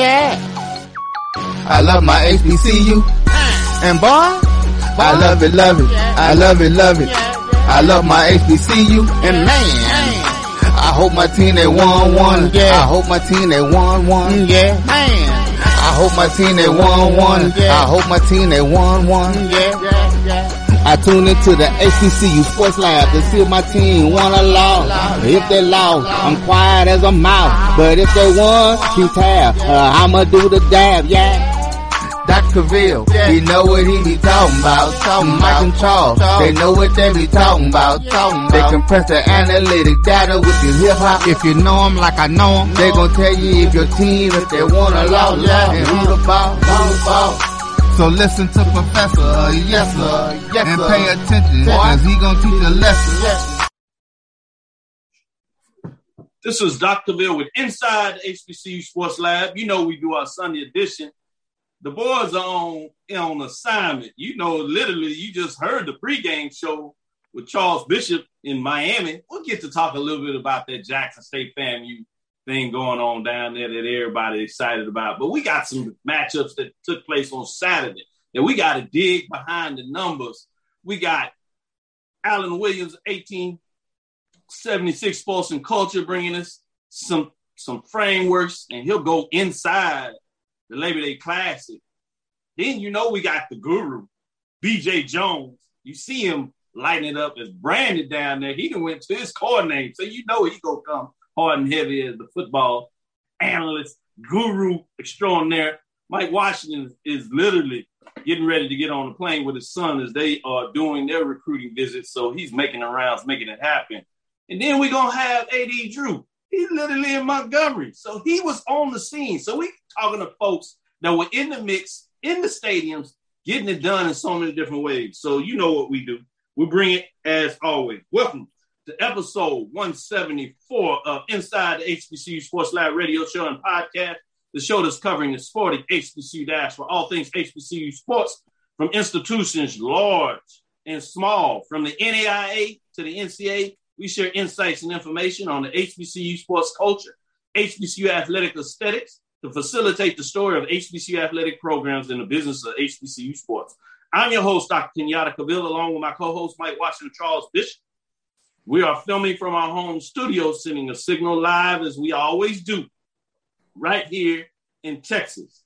Yeah. I love my HBCU. Uh. And boy, I love it, love it. I love it, love it. I love my HBCU. And man, I hope my team they won one. Yeah. I hope my team they won one. Mm, yeah, man, I hope my team they won one. Yeah. I hope my team they won one. Mm, yeah, yeah, yeah. I tune into the HBCU Sports Lab to see if my team won or lost. If they lost, I'm quiet as a mouse. But if they won, keep tab. Uh, I'ma do the dab, yeah. Dr. Ville, he know what he be talking about. Talking Mike and Charles, they know what they be talking about. Talking They compress the analytic data with your hip hop. If you know 'em like I know 'em, they gon' tell you if your team, if they or lost, and who the ball, who the ball. So listen to Professor, uh, yes sir, yes, and pay attention, cause he gonna teach a lesson. This is Dr. Bill with Inside HBCU Sports Lab. You know we do our Sunday edition. The boys are on on assignment. You know, literally, you just heard the pregame show with Charles Bishop in Miami. We'll get to talk a little bit about that Jackson State FAMU thing going on down there that everybody excited about. But we got some matchups that took place on Saturday that we got to dig behind the numbers. We got Allen Williams, 1876 Sports and Culture, bringing us some some frameworks, and he'll go inside the Labor Day Classic. Then you know we got the guru, BJ Jones. You see him lighting it up as branded down there. He done went to his name, so you know he gonna come hard and heavy as the football analyst, guru extraordinaire. Mike Washington is literally getting ready to get on the plane with his son as they are doing their recruiting visits. So he's making the rounds, making it happen. And then we're gonna have AD Drew. He's literally in Montgomery. So he was on the scene. So we talking to folks that were in the mix, in the stadiums, getting it done in so many different ways. So you know what we do. We bring it as always. Welcome to episode 174 of Inside the HBCU Sports Lab radio show and podcast. The show that's covering the sporting HBCU dash for all things HBCU sports from institutions large and small, from the NAIA to the NCAA. We share insights and information on the HBCU sports culture, HBCU athletic aesthetics to facilitate the story of HBCU athletic programs in the business of HBCU sports. I'm your host, Dr. Kenyatta Cavill, along with my co-host, Mike Washington Charles Bishop. We are filming from our home studio, sending a signal live as we always do, right here in Texas.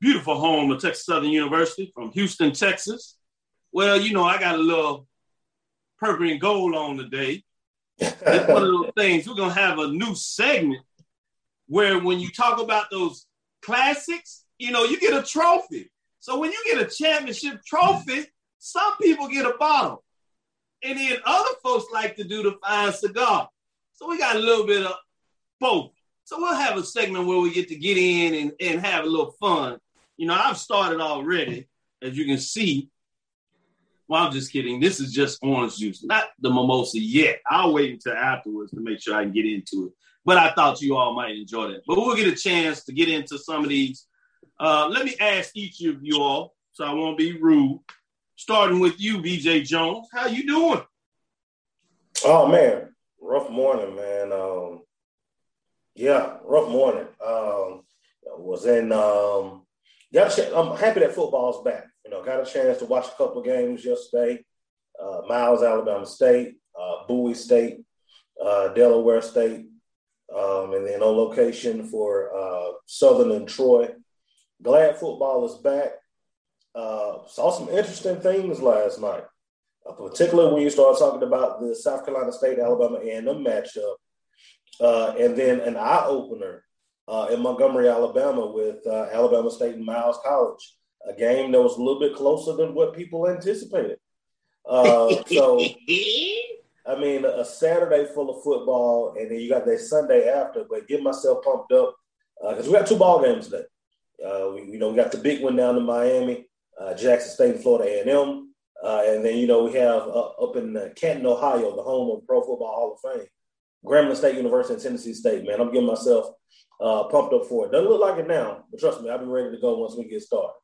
Beautiful home of Texas Southern University from Houston, Texas. Well, you know, I got a little purple and gold on today. It's one of those things. We're gonna have a new segment where when you talk about those classics, you know, you get a trophy. So when you get a championship trophy, some people get a bottle. And then other folks like to do the fine cigar. So we got a little bit of both. So we'll have a segment where we get to get in and, and have a little fun. You know, I've started already, as you can see. Well, I'm just kidding. This is just orange juice, not the mimosa yet. I'll wait until afterwards to make sure I can get into it. But I thought you all might enjoy that. But we'll get a chance to get into some of these. Uh, let me ask each of you all, so I won't be rude. Starting with you, BJ Jones. How you doing? Oh man, rough morning, man. Um, yeah, rough morning. Um, was in. Um, got a ch- I'm happy that football's back. You know, got a chance to watch a couple games yesterday. Uh, Miles, Alabama State, uh, Bowie State, uh, Delaware State, um, and then on location for uh, Southern and Troy. Glad football is back. Uh, saw some interesting things last night, uh, particularly when you start talking about the South Carolina State Alabama A&M matchup, uh, and then an eye opener uh, in Montgomery, Alabama, with uh, Alabama State and Miles College, a game that was a little bit closer than what people anticipated. Uh, so, I mean, a Saturday full of football, and then you got that Sunday after. But get myself pumped up because we got two ball games today. Uh, we, you know, we got the big one down in Miami, uh, Jackson State and Florida A&M, uh, and then you know we have uh, up in uh, Canton, Ohio, the home of Pro Football Hall of Fame, Grambling State University and Tennessee State. Man, I'm getting myself uh, pumped up for it. Doesn't look like it now, but trust me, I'll be ready to go once we get started.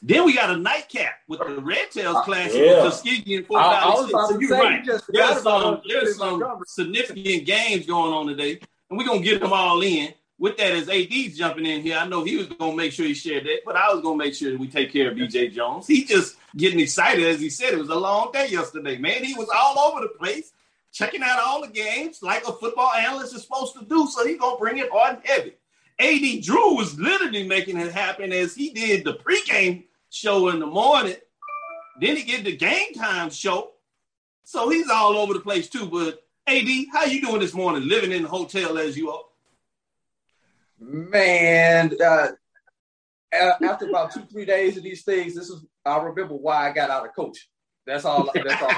Then we got a nightcap with the Red Tails Classic Yeah. with Tuskegee and Fort I- I Valley was about So to you're say, right. you There's some there's some significant games going on today, and we're gonna get them all in. With that, as AD's jumping in here, I know he was gonna make sure he shared that, but I was gonna make sure we take care of BJ Jones. He just getting excited as he said it was a long day yesterday, man. He was all over the place, checking out all the games like a football analyst is supposed to do. So he gonna bring it and heavy. AD Drew was literally making it happen as he did the pregame show in the morning. Then he did the game time show. So he's all over the place too. But AD, how you doing this morning? Living in the hotel as you are. Man, uh, after about two, three days of these things, this is I remember why I got out of coaching. That's all. That's all.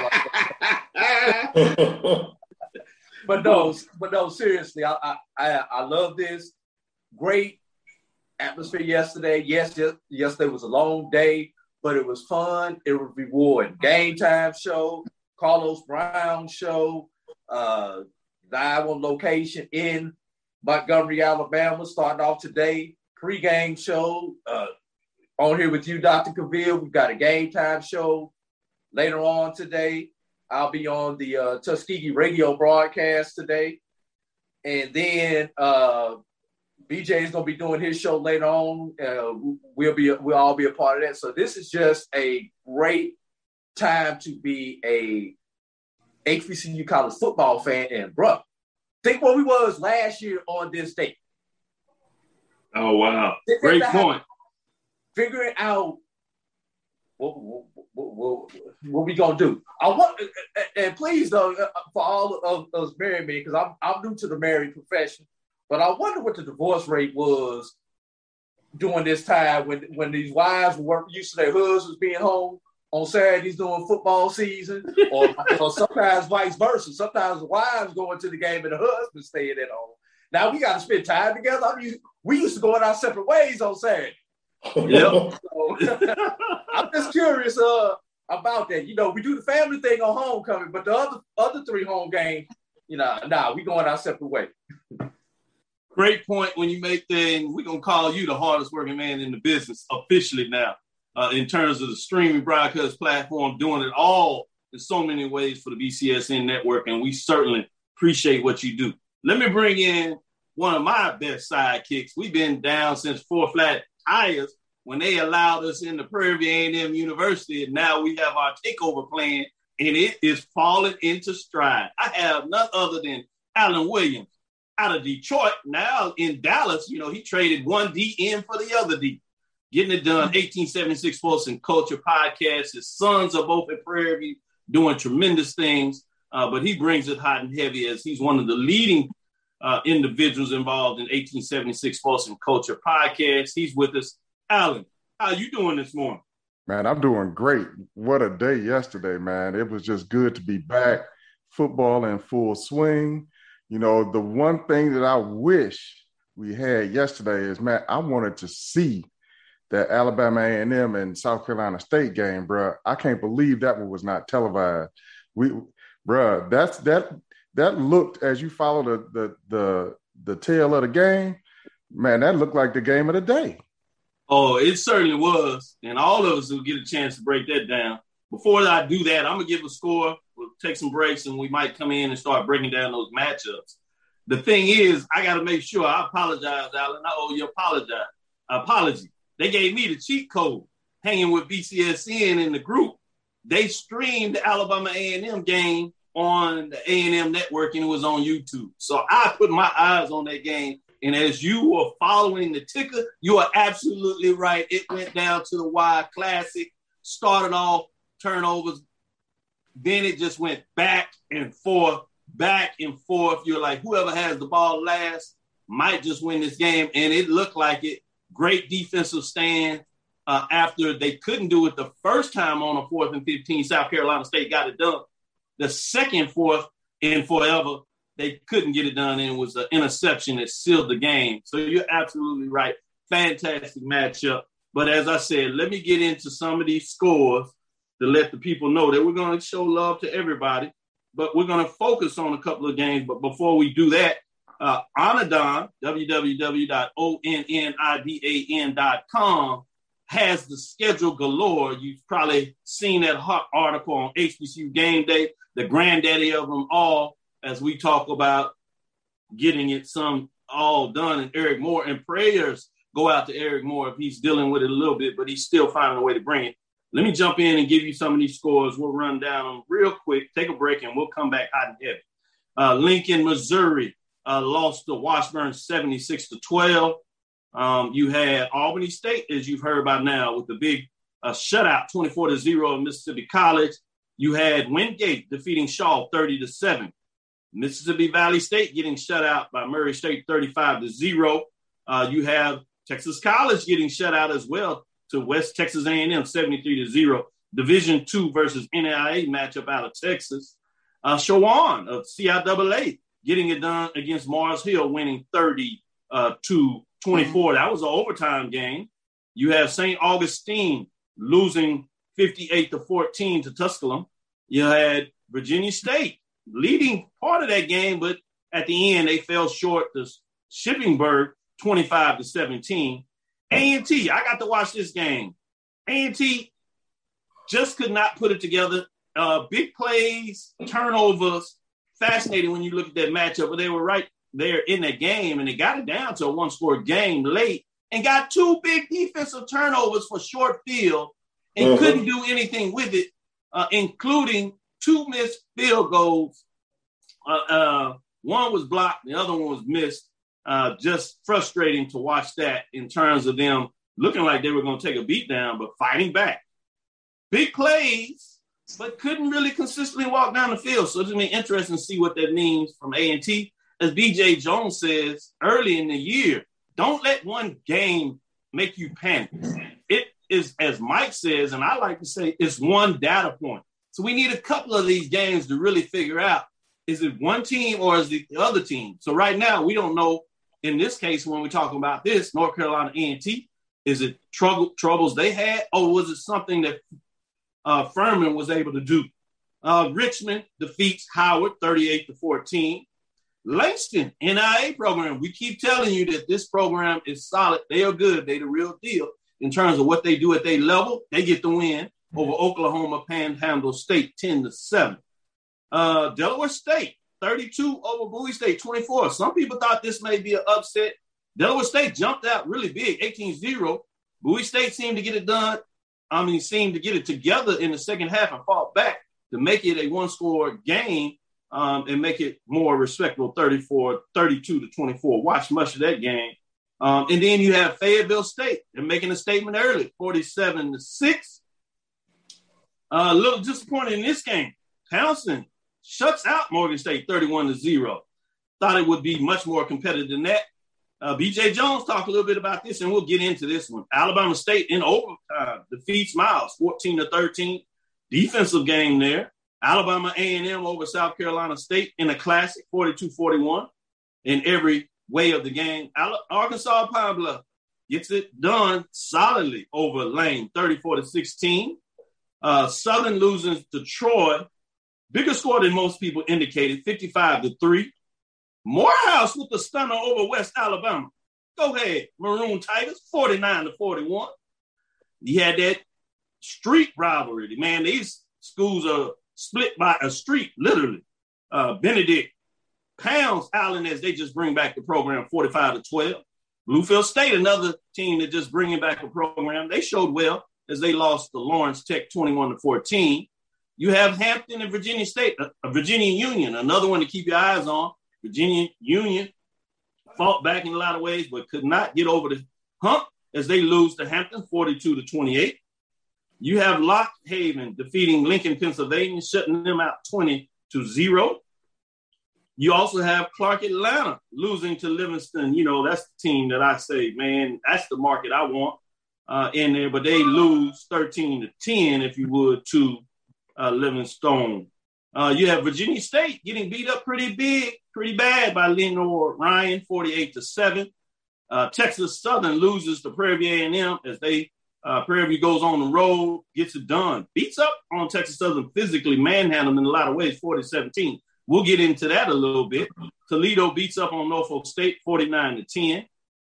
I, but no, but no, seriously, I, I I love this. Great atmosphere yesterday. Yes, yesterday was a long day, but it was fun. It was rewarding. Game time show, Carlos Brown show, uh, live on location in Montgomery, Alabama, starting off today. Pre-game show uh, on here with you, Dr. Cavill. We've got a game time show later on today. I'll be on the uh, Tuskegee radio broadcast today. And then uh, BJ is going to be doing his show later on. Uh, we'll be we'll all be a part of that. So this is just a great time to be a HBCU college football fan. And bro, think what we was last year on this date. Oh wow! Great point. Figuring out what, what, what, what, we gonna do. I want, uh, uh, uh, and please though, uh, for all of us married men, because I'm I'm new to the married profession, but I wonder what the divorce rate was during this time when when these wives weren't used to their husbands being home on Saturdays during football season, or, or sometimes vice versa. Sometimes the wives going to the game and the husband staying at home. Now we got to spend time together. I mean, we used to go in our separate ways on Saturday. Yep. So, I'm just curious uh, about that. You know, we do the family thing on homecoming, but the other other three home games, you know, nah, we going our separate way. Great point when you make that. We're gonna call you the hardest working man in the business officially now uh, in terms of the streaming broadcast platform, doing it all in so many ways for the BCSN network. And we certainly appreciate what you do. Let me bring in one of my best sidekicks. We've been down since Four Flat Tires when they allowed us into Prairie View A&M University. And now we have our takeover plan and it is falling into stride. I have none other than Alan Williams out of Detroit. Now in Dallas, you know, he traded one D in for the other D. Getting it done, 1876 Sports and Culture podcast. His sons are both at Prairie View doing tremendous things, uh, but he brings it hot and heavy as he's one of the leading uh, individuals involved in 1876 Sports and Culture podcast. He's with us. Alan, how you doing this morning? Man, I'm doing great. What a day yesterday, man. It was just good to be back. Football in full swing. You know, the one thing that I wish we had yesterday is, man, I wanted to see that Alabama A&M and South Carolina State game, bro. I can't believe that one was not televised. We, bro, that's that that looked as you follow the the the the tail of the game, man. That looked like the game of the day. Oh, it certainly was, and all of us will get a chance to break that down. Before I do that, I'm gonna give a score. We'll take some breaks, and we might come in and start breaking down those matchups. The thing is, I got to make sure. I apologize, Alan. I owe you apologize. Apology. They gave me the cheat code hanging with BCSN in the group. They streamed the Alabama A&M game on the A&M network and it was on YouTube. So I put my eyes on that game. And as you were following the ticker, you are absolutely right. It went down to the wire classic, started off turnovers. Then it just went back and forth, back and forth. You're like, whoever has the ball last might just win this game. And it looked like it great defensive stand uh, after they couldn't do it the first time on a fourth and 15. South Carolina State got it done. The second fourth in forever, they couldn't get it done, and it was an interception that sealed the game. So you're absolutely right. Fantastic matchup. But as I said, let me get into some of these scores to let the people know that we're going to show love to everybody. But we're going to focus on a couple of games. But before we do that, uh, Onnidan, www.onnidan.com, has the schedule galore. You've probably seen that hot article on HBCU Game Day, the granddaddy of them all, as we talk about getting it some all done. And Eric Moore and prayers go out to Eric Moore if he's dealing with it a little bit, but he's still finding a way to bring it. Let me jump in and give you some of these scores. We'll run down them real quick, take a break, and we'll come back hot and heavy. Uh, Lincoln, Missouri uh, lost to Washburn 76 to 12. Um, you had Albany State, as you've heard by now, with the big uh, shutout 24 to 0 in Mississippi College. You had Wingate defeating Shaw 30 to 7. Mississippi Valley State getting shut out by Murray State 35 to 0. Uh, you have Texas College getting shut out as well to West Texas A&M 73 to 0. Division two versus NAIA matchup out of Texas. Uh, Chowan of CIAA getting it done against Mars Hill, winning 30 uh, to 24. That was an overtime game. You have St. Augustine losing 58 to 14 to Tusculum. You had Virginia State leading part of that game, but at the end they fell short to Shippensburg 25 to 17. A&T, I got to watch this game. A&T just could not put it together. Uh, big plays, turnovers, fascinating when you look at that matchup, but they were right there in that game and they got it down to a one score game late and got two big defensive turnovers for short field and mm-hmm. couldn't do anything with it, uh, including two missed field goals. Uh, uh, one was blocked, the other one was missed. Uh, just frustrating to watch that in terms of them looking like they were going to take a beat down, but fighting back. Big plays, but couldn't really consistently walk down the field. So it's to be interesting to see what that means from A&T. As BJ Jones says early in the year, don't let one game make you panic. It is, as Mike says, and I like to say, it's one data point. So we need a couple of these games to really figure out is it one team or is it the other team? So right now we don't know in this case, when we're talking about this, North Carolina A&T, is it trouble, troubles they had, or was it something that uh, Furman was able to do? Uh, Richmond defeats Howard 38 to 14. Langston NAIA program. We keep telling you that this program is solid. They are good. They the real deal in terms of what they do at their level. They get the win over Oklahoma Panhandle State 10 to 7. Uh, Delaware State 32 over Bowie State, 24. Some people thought this may be an upset. Delaware State jumped out really big, 18-0. Bowie State seemed to get it done. I mean, seemed to get it together in the second half and fought back to make it a one-score game um, and make it more respectable, 34, 32 to 24. Watch much of that game. Um, and then you have Fayetteville State. They're making a statement early, 47 to 6. Uh, a little disappointed in this game. Towson shuts out Morgan State 31 to 0. Thought it would be much more competitive than that. Uh, BJ Jones talked a little bit about this, and we'll get into this one. Alabama State in overtime defeats Miles 14 to 13. Defensive game there. Alabama A&M over South Carolina State in a classic 42-41 in every way of the game. Arkansas Pine Bluff gets it done solidly over Lane 34 to 16. Uh, Southern loses to Troy Bigger score than most people indicated, 55 to 3. Morehouse with the stunner over West Alabama. Go ahead, Maroon Tigers, 49 to 41. You had that street rivalry. Man, these schools are split by a street, literally. Uh, Benedict pounds Allen as they just bring back the program 45 to 12. Bluefield State, another team that just bringing back a program. They showed well as they lost to Lawrence Tech 21 to 14. You have Hampton and Virginia State, uh, Virginia Union, another one to keep your eyes on. Virginia Union fought back in a lot of ways, but could not get over the hump as they lose to Hampton 42 to 28. You have Lock Haven defeating Lincoln, Pennsylvania, shutting them out 20 to 0. You also have Clark Atlanta losing to Livingstone. You know, that's the team that I say, man, that's the market I want uh, in there. But they lose 13 to 10, if you would, to uh, Livingstone. Uh, you have Virginia State getting beat up pretty big, pretty bad by Lenoir-Rhyne, 48 to 7. Uh, Texas Southern loses to Prairie View A&M as they uh, Prairie View goes on the road, gets it done, beats up on Texas Southern physically, manhandling in a lot of ways, 40-17. We'll get into that a little bit. Toledo beats up on Norfolk State, 49 to 10.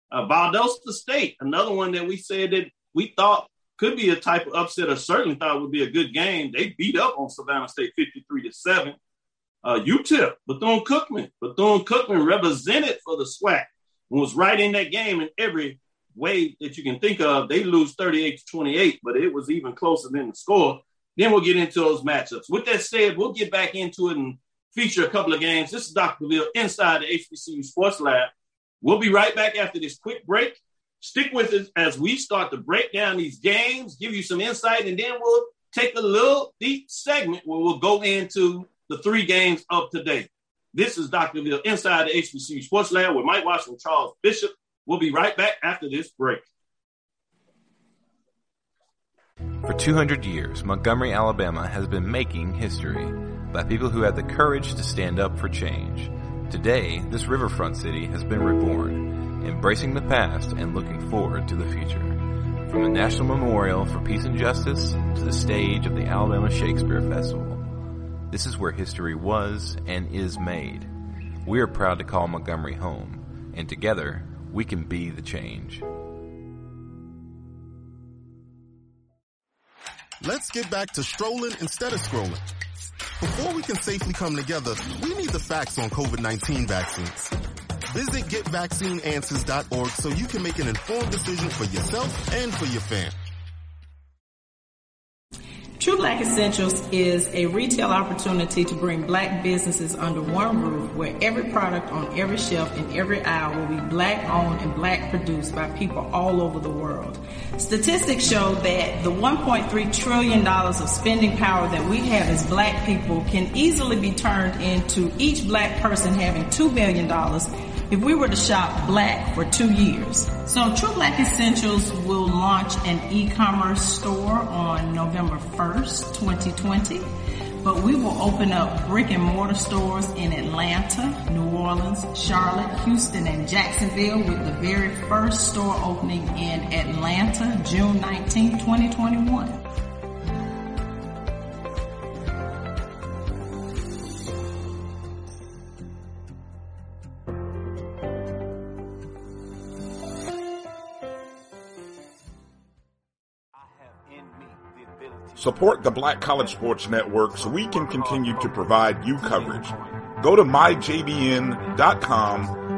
Uh, Valdosta State, another one that we said that we thought could be a type of upset or certainly thought would be a good game. They beat up on Savannah State 53 to 7. Uh, UTEP, Bethune Cookman. Bethune Cookman represented for the SWAC and was right in that game in every way that you can think of. They lose 38 to 28, but it was even closer than the score. Then we'll get into those matchups. With that said, we'll get back into it and feature a couple of games. This is Dr. Ville inside the HBCU Sports Lab. We'll be right back after this quick break. Stick with us as we start to break down these games, give you some insight, and then we'll take a little deep segment where we'll go into the three games of today. This is Dr. Ville inside the HBCU Sports Lab with Mike Washington, Charles Bishop. We'll be right back after this break. For 200 years, Montgomery, Alabama has been making history by people who had the courage to stand up for change. Today, this riverfront city has been reborn, embracing the past and looking forward to the future. From the National Memorial for Peace and Justice to the stage of the Alabama Shakespeare Festival, this is where history was and is made. We are proud to call Montgomery home, and together, we can be the change. Let's get back to strolling instead of scrolling. Before we can safely come together, we need the facts on COVID-19 vaccines. Visit getvaccineanswers.org so you can make an informed decision for yourself and for your family. True Black Essentials is a retail opportunity to bring black businesses under one roof where every product on every shelf in every aisle will be black owned and black produced by people all over the world. Statistics show that the $1.3 trillion of spending power that we have as black people can easily be turned into each black person having $2 billion if we were to shop black for two years. So True Black Essentials will launch an e-commerce store on November 1st, 2020. But we will open up brick and mortar stores in Atlanta, New Orleans, Charlotte, Houston, and Jacksonville with the very first store opening in Atlanta, June 19, 2021. Support the Black College Sports Network so we can continue to provide you coverage. Go to myjbn.com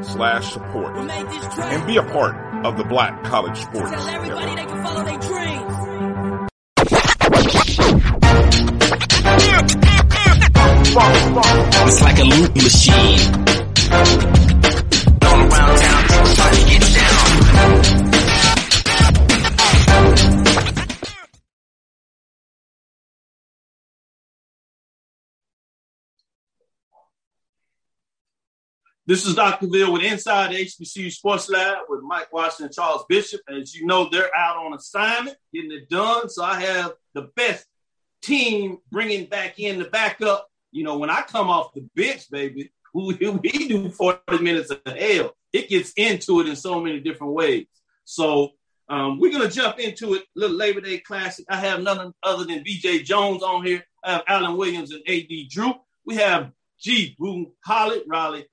slash support and be a part of the Black College Sports Network. It's like a loop machine. All around town, people start to get down. This is Dr. Ville with Inside HBCU Sports Lab with Mike Washington and Charles Bishop. As you know, they're out on assignment, getting it done. So I have the best team bringing back in the backup. You know, when I come off the bench, baby, we, we do 40 minutes of hell. It gets into it in so many different ways. So um, we're going to jump into it. Little Labor Day Classic. I have none other than BJ Jones on here. I have Alan Williams and AD Drew. We have G. Boone Holly, Raleigh,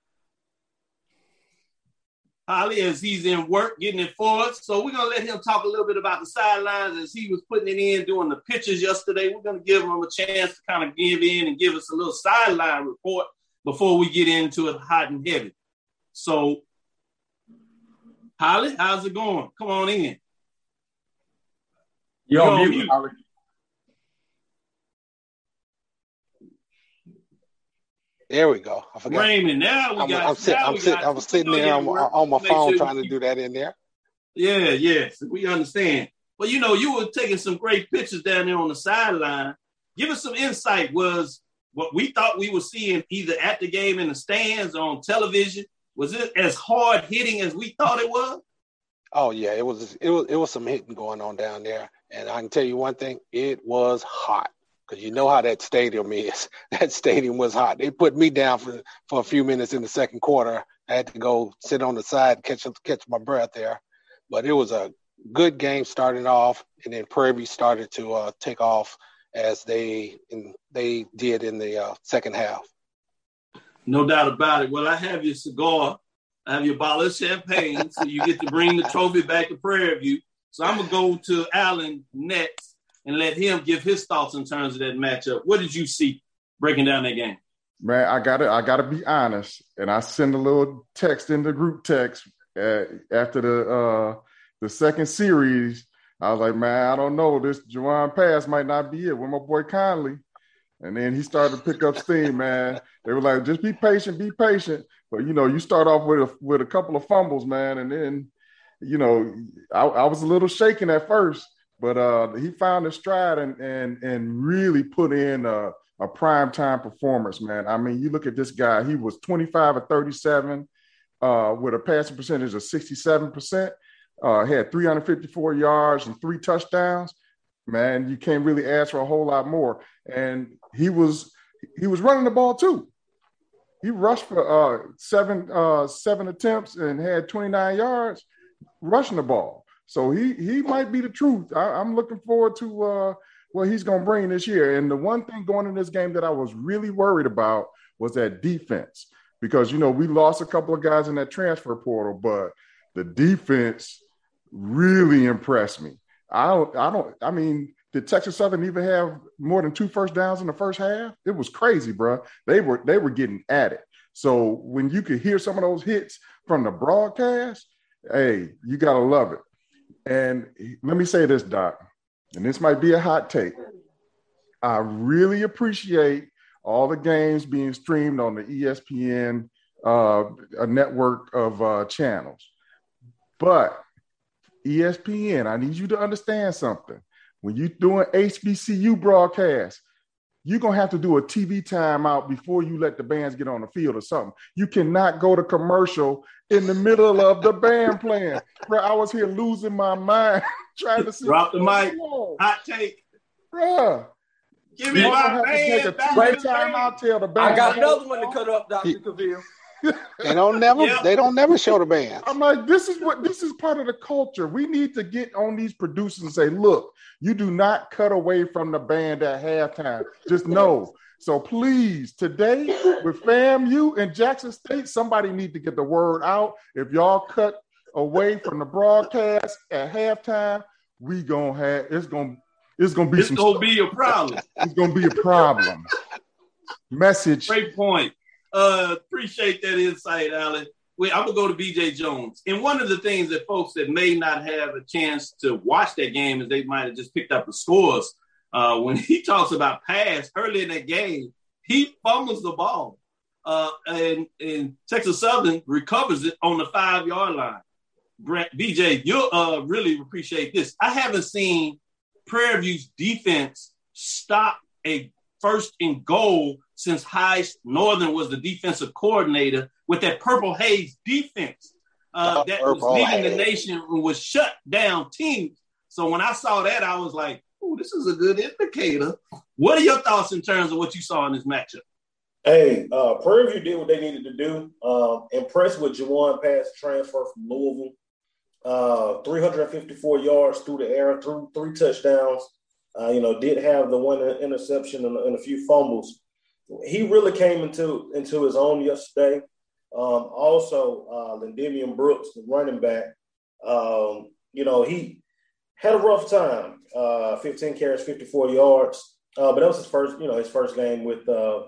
Holly as he's in work getting it for us. So we're gonna let him talk a little bit about the sidelines as he was putting it in doing the pitches yesterday. We're gonna give him a chance to kind of give in and give us a little sideline report before we get into it hot and heavy. So Holly, how's it going? Come on in. You're on mute, Holly. There we go. I forgot. Raymond, now we I'm, got. I'm, sit, I'm, we sit, got I was sitting there on, on my phone sure trying to do that in there. Yeah, yes, we understand. But you know, you were taking some great pictures down there on the sideline. Give us some insight. Was what we thought we were seeing either at the game in the stands or on television? Was it as hard hitting as we thought it was? Oh yeah, it was it was it was some hitting going on down there, and I can tell you one thing: it was hot because you know how that stadium is. That stadium was hot. They put me down for for a few minutes in the second quarter. I had to go sit on the side, catch catch my breath there, but it was a good game starting off, and then Prairie View started to uh, take off as they in, they did in the uh, second half. No doubt about it. Well, I have your cigar. I have your bottle of champagne, so you get to bring the trophy back to Prairie View. So I'm gonna go to Allen next and let him give his thoughts in terms of that matchup. What did you see breaking down that game? Man, I gotta I gotta be honest, and I send a little text in the group text uh, after the uh, the second series, I was like, man, I don't know. This Jawon pass might not be it. With my boy Conley. And then he started to pick up steam, man. They were like, just be patient, be patient. But you know, you start off with a with a couple of fumbles, man, and then you know, I, I was a little shaken at first, but uh, he found his stride and and and really put in a, a prime time performance, man. I mean, you look at this guy; he was 25 or 37 uh, with a passing percentage of 67 percent. Uh, had 354 yards and three touchdowns. Man, you can't really ask for a whole lot more. And he was he was running the ball too. He rushed for uh, seven uh, seven attempts and had 29 yards rushing the ball. So he he might be the truth. I, am looking forward to uh, what he's going to bring this year. And the one thing going in this game that I was really worried about was that defense because you know we lost a couple of guys in that transfer portal, but the defense really impressed me. I don't, I don't, I mean, did Texas Southern even have more than two first downs in the first half? It was crazy, bro. They were they were getting at it. So when you could hear some of those hits from the broadcast, hey, you gotta love it. And let me say this, Doc, and this might be a hot take. I really appreciate all the games being streamed on the ESPN uh, a network of uh, channels. But ESPN, I need you to understand something. When you're doing HBCU broadcast, you're gonna have to do a TV timeout before you let the bands get on the field or something. You cannot go to commercial in the middle of the band playing. Bro, I was here losing my mind trying to see. Drop the mic. Hot take. Bruh. Give me my band. Take time out till the band. I got another one to cut up, Dr. Cavill. They don't never Yep. they don't never show the band. I'm like, this is what this is part of the culture. We need to get on these producers and say, look, you do not cut away from the band at halftime. Just know. So please, today with FAMU and Jackson State, somebody need to get the word out. If y'all cut away from the broadcast at halftime, we gonna have it's gonna it's gonna be It's some gonna be a problem. it's gonna be a problem. Message. Great point. Uh, appreciate that insight, Alan. Wait, I'm gonna go to BJ Jones. And one of the things that folks that may not have a chance to watch that game is they might have just picked up the scores. Uh, when he talks about pass early in that game, he fumbles the ball, uh, and and Texas Southern recovers it on the five yard line. BJ, you'll uh, really appreciate this. I haven't seen Prairie View's defense stop a first and goal since Heist Northern was the defensive coordinator with that Purple Haze defense uh, Oh, that was Purple leading the nation and was shut down teams. So when I saw that, I was like, "Oh, this is a good indicator." What are your thoughts in terms of what you saw in this matchup? Hey, uh, Prairie View did what they needed to do. Um, impressed with Jawon Pass transfer from Louisville. Uh, 354 yards through the air, through three touchdowns. Uh, you know, did have the one interception and, and a few fumbles. He really came into into his own yesterday. Um, also, uh, Brooks, the running back, um, you know, he had a rough time. Uh, 15 carries, 54 yards. Uh, but that was his first, you know, his first game with, uh,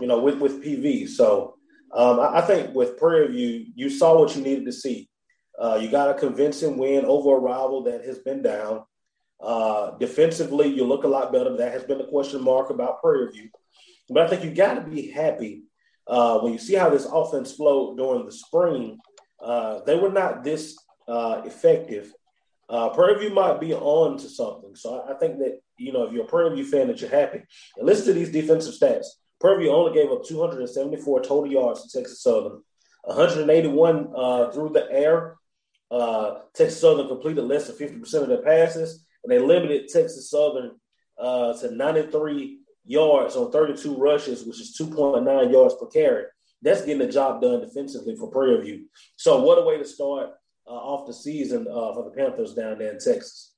you know, with with PV. So um, I, I think with Prairie View, you saw what you needed to see. Uh, you got a convincing win over a rival that has been down. Uh, defensively, you look a lot better. That has been the question mark about Prairie View. But I think you got to be happy uh, when you see how this offense flowed during the spring. Uh, they were not this uh, effective. Uh, Prairie View might be on to something. So I, I think that, you know, if you're a Prairie View fan, that you're happy. And listen to these defensive stats. Prairie View only gave up 274 total yards to Texas Southern, 181 uh, through the air. Uh, Texas Southern completed less than 50% of their passes, and they limited Texas Southern uh, to 93 yards on 32 rushes, which is 2.9 yards per carry. That's getting the job done defensively for Prairie View. So, what a way to start uh, off the season uh, for the Panthers down there in Texas.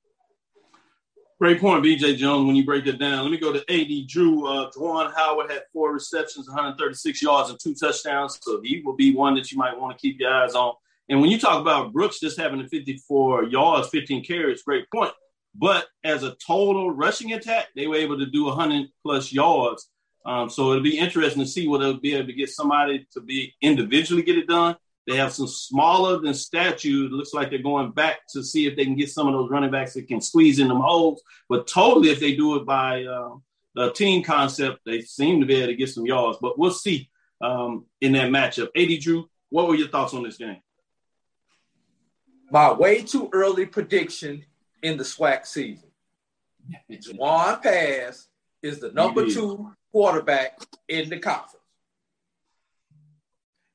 Great point, BJ Jones. When you break it down, let me go to AD Drew. Uh, Howard had four receptions, 136 yards, and two touchdowns. So he will be one that you might want to keep your eyes on. And when you talk about Brooks just having the 54 yards, 15 carries, great point. But as a total rushing attack, they were able to do 100 plus yards. Um, so it'll be interesting to see whether they'll be able to get somebody to be individually get it done. They have some smaller than statue. It looks like they're going back to see if they can get some of those running backs that can squeeze in them holes. But totally, if they do it by uh, the team concept, they seem to be able to get some yards. But we'll see um, in that matchup. AD Drew, what were your thoughts on this game? My way too early prediction in the SWAC season. Jawon Pass is the number two quarterback in the conference.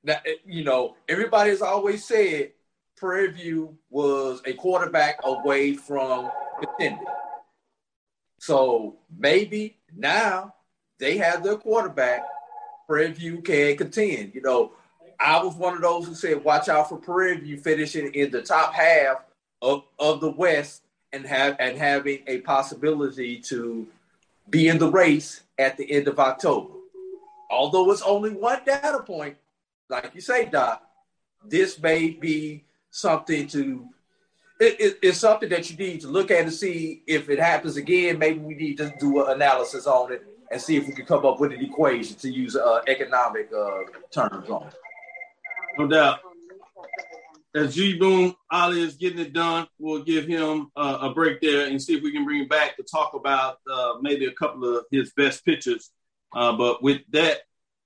Now, eh, you know, everybody has always said Prairie View was a quarterback away from contending. So maybe now they have their quarterback. Prairie View can contend. You know, I was one of those who said, watch out for Prairie View finishing in the top half of, of the West and have and having a possibility to be in the race at the end of October. Although it's only one data point, like you say, Doc, this may be something to it, it- it's something that you need to look at and see if it happens again. Maybe we need to do an analysis on it and see if we can come up with an equation to use uh, economic uh, terms on. No doubt. As G Boom Ali is getting it done, we'll give him uh, a break there and see if we can bring him back to talk about uh, maybe a couple of his best pitches. Uh, but with that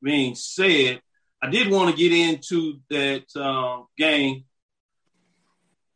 being said, I did want to get into that um, game.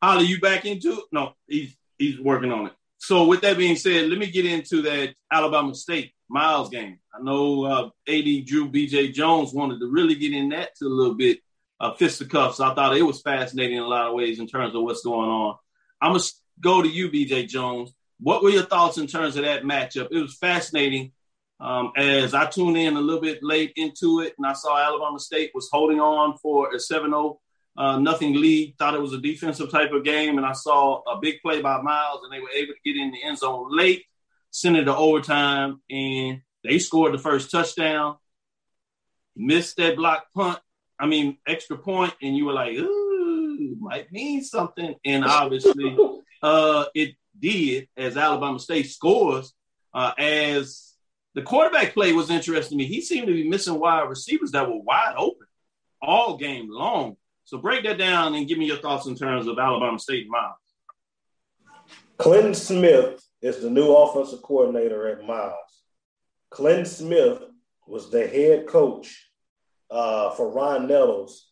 Ali, you back into it? No, he's he's working on it. So with that being said, let me get into that Alabama State Miles game. I know uh, AD Drew BJ Jones wanted to really get in that to a little bit uh, fisticuffs. I thought it was fascinating in a lot of ways in terms of what's going on. I'm gonna go to you, BJ Jones. What were your thoughts in terms of that matchup? It was fascinating. Um, as I tuned in a little bit late into it, and I saw Alabama State was holding on for a 7-0 uh, nothing lead. Thought it was a defensive type of game, and I saw a big play by Miles, and they were able to get in the end zone late, send it to overtime, and they scored the first touchdown. Missed that block punt, I mean extra point, and you were like, "Ooh, might mean something." And obviously, uh, it did as Alabama State scores. Uh, as the quarterback play was interesting to me. He seemed to be missing wide receivers that were wide open all game long. So break that down and give me your thoughts in terms of Alabama State and Miles. Clinton Smith is the new offensive coordinator at Miles. Clinton Smith was the head coach uh, for Ron Nettles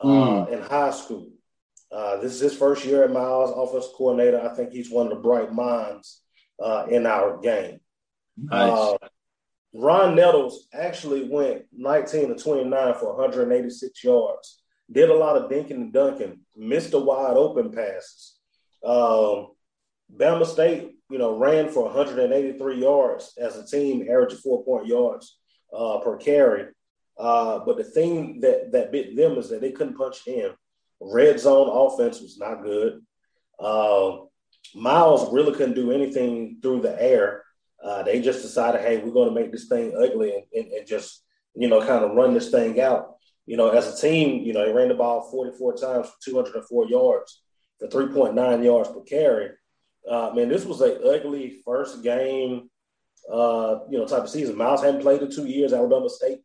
uh, Mm. in high school. Uh, this is his first year at Miles, offensive coordinator. I think he's one of the bright minds uh, in our game. Nice. Uh, Ron Nettles actually went 19 to 29 for 186 yards. Did a lot of dinking and dunking. Missed the wide open passes. Um, Bama State, you know, ran for 183 yards as a team, averaging four point yards uh, per carry. Uh, but the thing that that bit them is that they couldn't punch in. Red zone offense was not good. Uh, Miles really couldn't do anything through the air. Uh, they just decided, hey, we're going to make this thing ugly and, and, and just, you know, kind of run this thing out. You know, as a team, you know, they ran the ball 44 times for 204 yards for 3.9 yards per carry. Uh, man, this was a ugly first game, uh, you know, type of season. Miles hadn't played in two years. Alabama State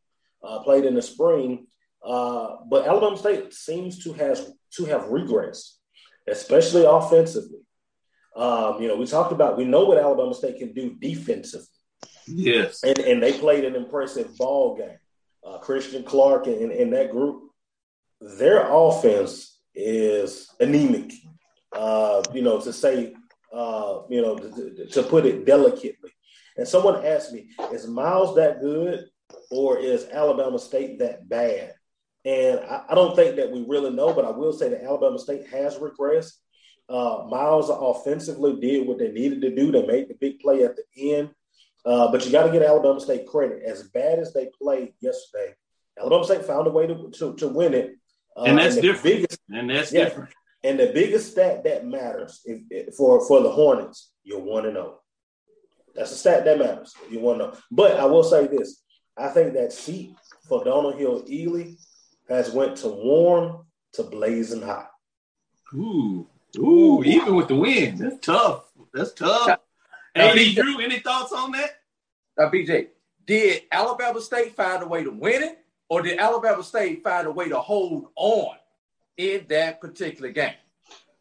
uh, played in the spring, uh, but Alabama State seems to has to have regressed, especially offensively. Um, you know, we talked about we know what Alabama State can do defensively, Yes. and and they played an impressive ball game. Uh, Christian Clark and, and that group, their offense is anemic. Uh, you know, to say, uh, you know, to, to put it delicately. And someone asked me, is Miles that good or is Alabama State that bad? And I, I don't think that we really know, but I will say that Alabama State has regressed. Uh, Miles offensively did what they needed to do. They made the big play at the end. Uh, but you got to get Alabama State credit. As bad as they played yesterday, Alabama State found a way to, to, to win it. Uh, and that's the different. biggest- and that's yeah. different. and the biggest stat that matters if, if- for for the Hornets, you're one and zero. That's a stat that matters. You want to know. But I will say this: I think that seat for Donald Hill-Eley has went to warm to blazing hot. Ooh. Ooh, even with the wind, That's tough. That's tough. Now, AD BJ Drew, any thoughts on that? Now, BJ, did Alabama State find a way to win it, or did Alabama State find a way to hold on in that particular game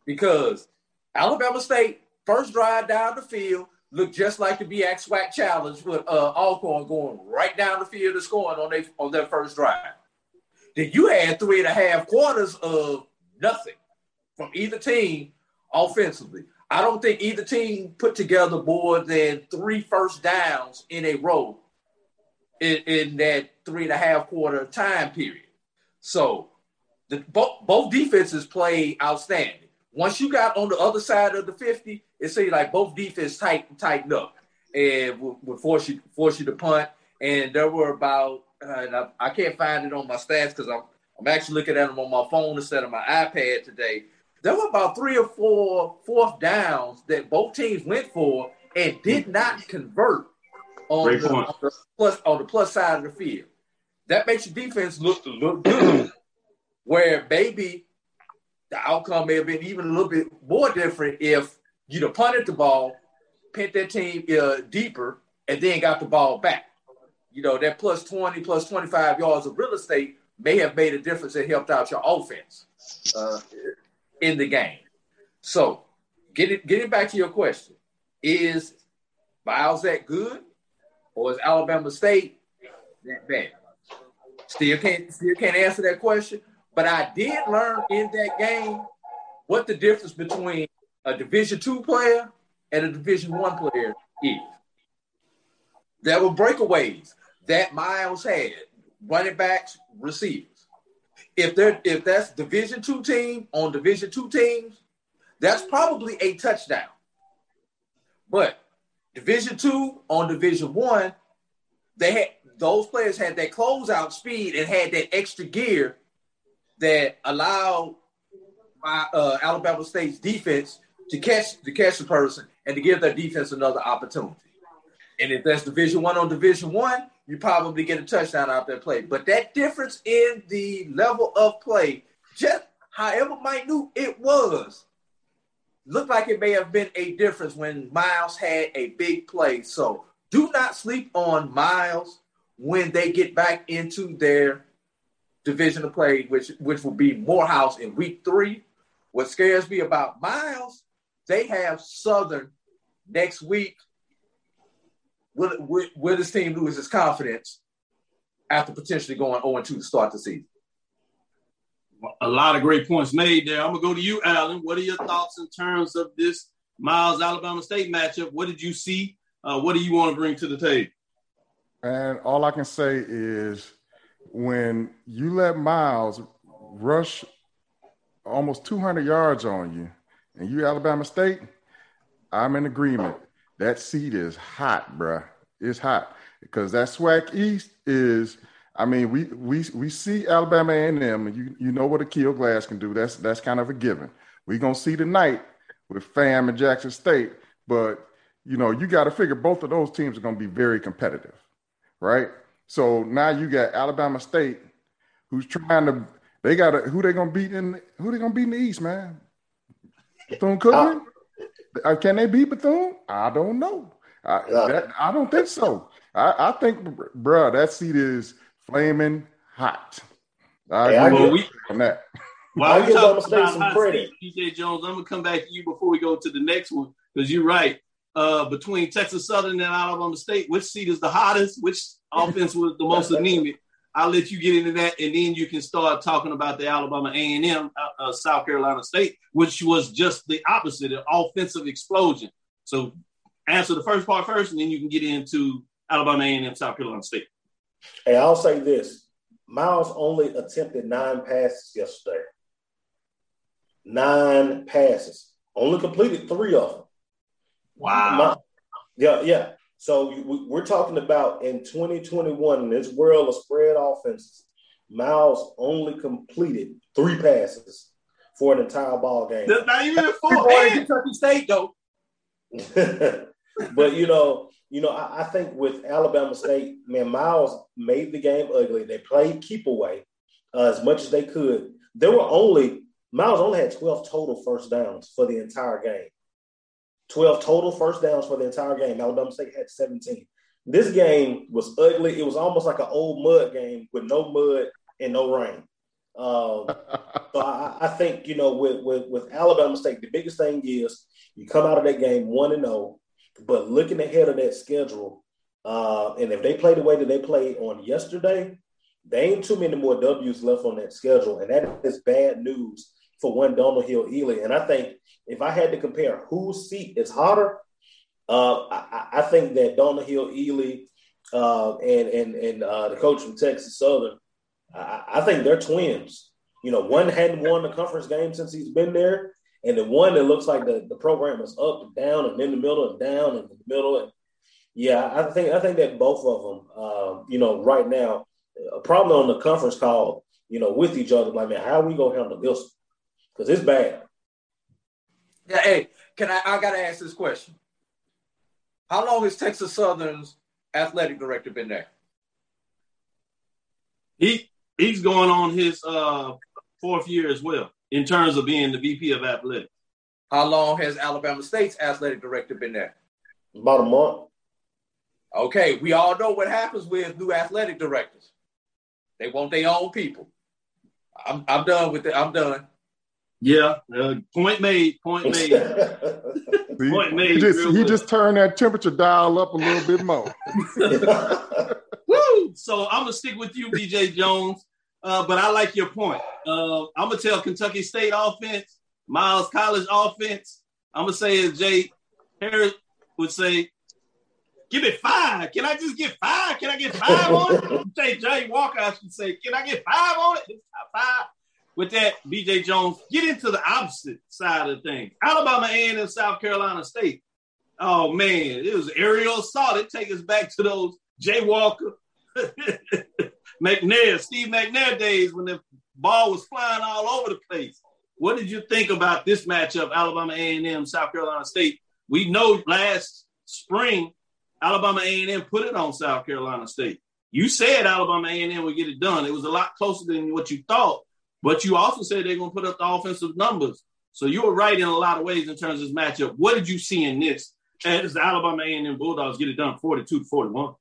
because Alabama State first drive down the field looked just like the BX SWAC challenge with uh, Alcorn going right down the field and scoring on their on their first drive. Then you had three and a half quarters of nothing from either team offensively. I don't think either team put together more than three first downs in a row in, in that three and a half quarter time period. So the, both, both defenses played outstanding. Once you got on the other side of the 50, it seemed like both defenses tight, tightened up and would, would force you force you to punt. And there were about, uh, and I, I can't find it on my stats because I'm, I'm actually looking at them on my phone instead of my iPad today. There were about three or four fourth downs that both teams went for and did not convert on, the, on the plus on the plus side of the field. That makes your defense look look good. Where maybe the outcome may have been even a little bit more different if you'd have punted the ball, pinned that team uh, deeper, and then got the ball back. You know, that plus 20, plus 25 yards of real estate may have made a difference and helped out your offense uh, in the game. So, get it, getting back to your question, is Miles that good, or is Alabama State that bad? Still can't still can't answer that question. But I did learn in that game what the difference between a Division two player and a Division one player is. There were breakaways that Miles had, running backs, receivers. If they're if that's Division two team on Division two teams, that's probably a touchdown. But Division two on Division one, they had those players had that closeout speed and had that extra gear that allowed my, uh, Alabama State's defense to catch to catch the person and to give their defense another opportunity. And if that's Division One on Division One, you probably get a touchdown out that play. But that difference in the level of play, just however minute it was, looked like it may have been a difference when Miles had a big play. So do not sleep on Miles when they get back into their division of play, which which will be Morehouse in week three. What scares me about Miles, they have Southern next week. Will, will, will this team lose its confidence after potentially going 0 2 to start the season? A lot of great points made there. I'm gonna go to you, Alan. What are your thoughts in terms of this Miles Alabama State matchup? What did you see? Uh, what do you want to bring to the table? And all I can say is when you let Miles rush almost 200 yards on you and you Alabama State, I'm in agreement. That seat is hot, bruh. It's hot because that SWAC East is. I mean, we we we see Alabama and them, and you you know what Akil Glass can do. That's that's kind of a given. We're gonna see tonight with FAM and Jackson State, but you know you got to figure both of those teams are gonna be very competitive, right? So now you got Alabama State, who's trying to. They got who they gonna beat in who they gonna beat in the East, man. Bethune Cookman. Uh, can they beat Bethune? I don't know. I, that, I don't think so. I, I think, bruh, that seat is flaming hot. I Hey, I agree give- with you on that. While we give talk about some hot credit. seat, BJ Jones, I'm gonna come back to you before we go to the next one because you're right. Uh, between Texas Southern and Alabama State, which seat is the hottest? Which offense was the most anemic? I'll let you get into that, and then you can start talking about the Alabama A and M, uh, uh, South Carolina State, which was just the opposite, an offensive explosion. So, answer the first part first, and then you can get into Alabama A and M, South Carolina State. Hey, I'll say this: Miles only attempted nine passes yesterday. Nine passes, only completed three of them. Wow. Mi- yeah, yeah. So we- we're talking about in 2021 in this world of spread offenses, Miles only completed three passes for an entire ball game. Not even a full hand. Kentucky State though. but you know, you know, I, I think with Alabama State, man, Miles made the game ugly. They played keep away uh, as much as they could. There were only Miles only had 12 total first downs for the entire game. 12 total first downs for the entire game. Alabama State had 17. This game was ugly. It was almost like an old mud game with no mud and no rain. Um, so I, I think you know with, with with Alabama State, the biggest thing is you come out of that game one and zero, but looking ahead of that schedule, uh, and if they play the way that they played on yesterday, there ain't too many more W's left on that schedule, and that is bad news for one Donald Hill-Eley. And I think if I had to compare whose seat is hotter, uh, I, I, think that Donald Hill-Eley uh, and and and uh, the coach from Texas Southern, I, I, think they're twins. You know, one hadn't won the conference game since he's been there, and the one that looks like the, the program is up and down and in the middle and down and in the middle. And yeah, I think I think that both of them, uh, you know, right now, probably on the conference call, you know, with each other, like man, how are we gonna handle this? Because it's bad. Yeah, hey, can I? I gotta ask this question. How long has Texas Southern's athletic director been there? He he's going on his uh, fourth year as well in terms of being the VP of athletics. How long has Alabama State's athletic director been there? About a month. Okay, we all know what happens with new athletic directors. They want their own people. I'm I'm done with it. I'm done. Yeah, uh, point made. Point made. point made. He just, he just turned that temperature dial up a little bit more. Woo! So I'm gonna stick with you, BJ Jones. Uh, but I like your point. Uh, I'm gonna tell Kentucky State offense, Miles College offense. I'm gonna say as Jay Harris would say, give me five. Can I just get five? Can I get five on it? Say Jay Walker, I should say, can I get five on it? Five. With that, BJ Jones, get into the opposite side of things. Alabama A&M and South Carolina State. Oh man, it was aerial assault. It take us back to those Jay Walker, McNair, Steve McNair days when the ball was flying all over the place. What did you think about this matchup, Alabama A&M, South Carolina State? We know last spring, Alabama A&M put it on South Carolina State. You said Alabama A&M would get it done. It was a lot closer than what you thought, but you also said they're going to put up the offensive numbers. So you were right in a lot of ways in terms of this matchup. What did you see in this as the Alabama A&M Bulldogs get it done 42 to 41?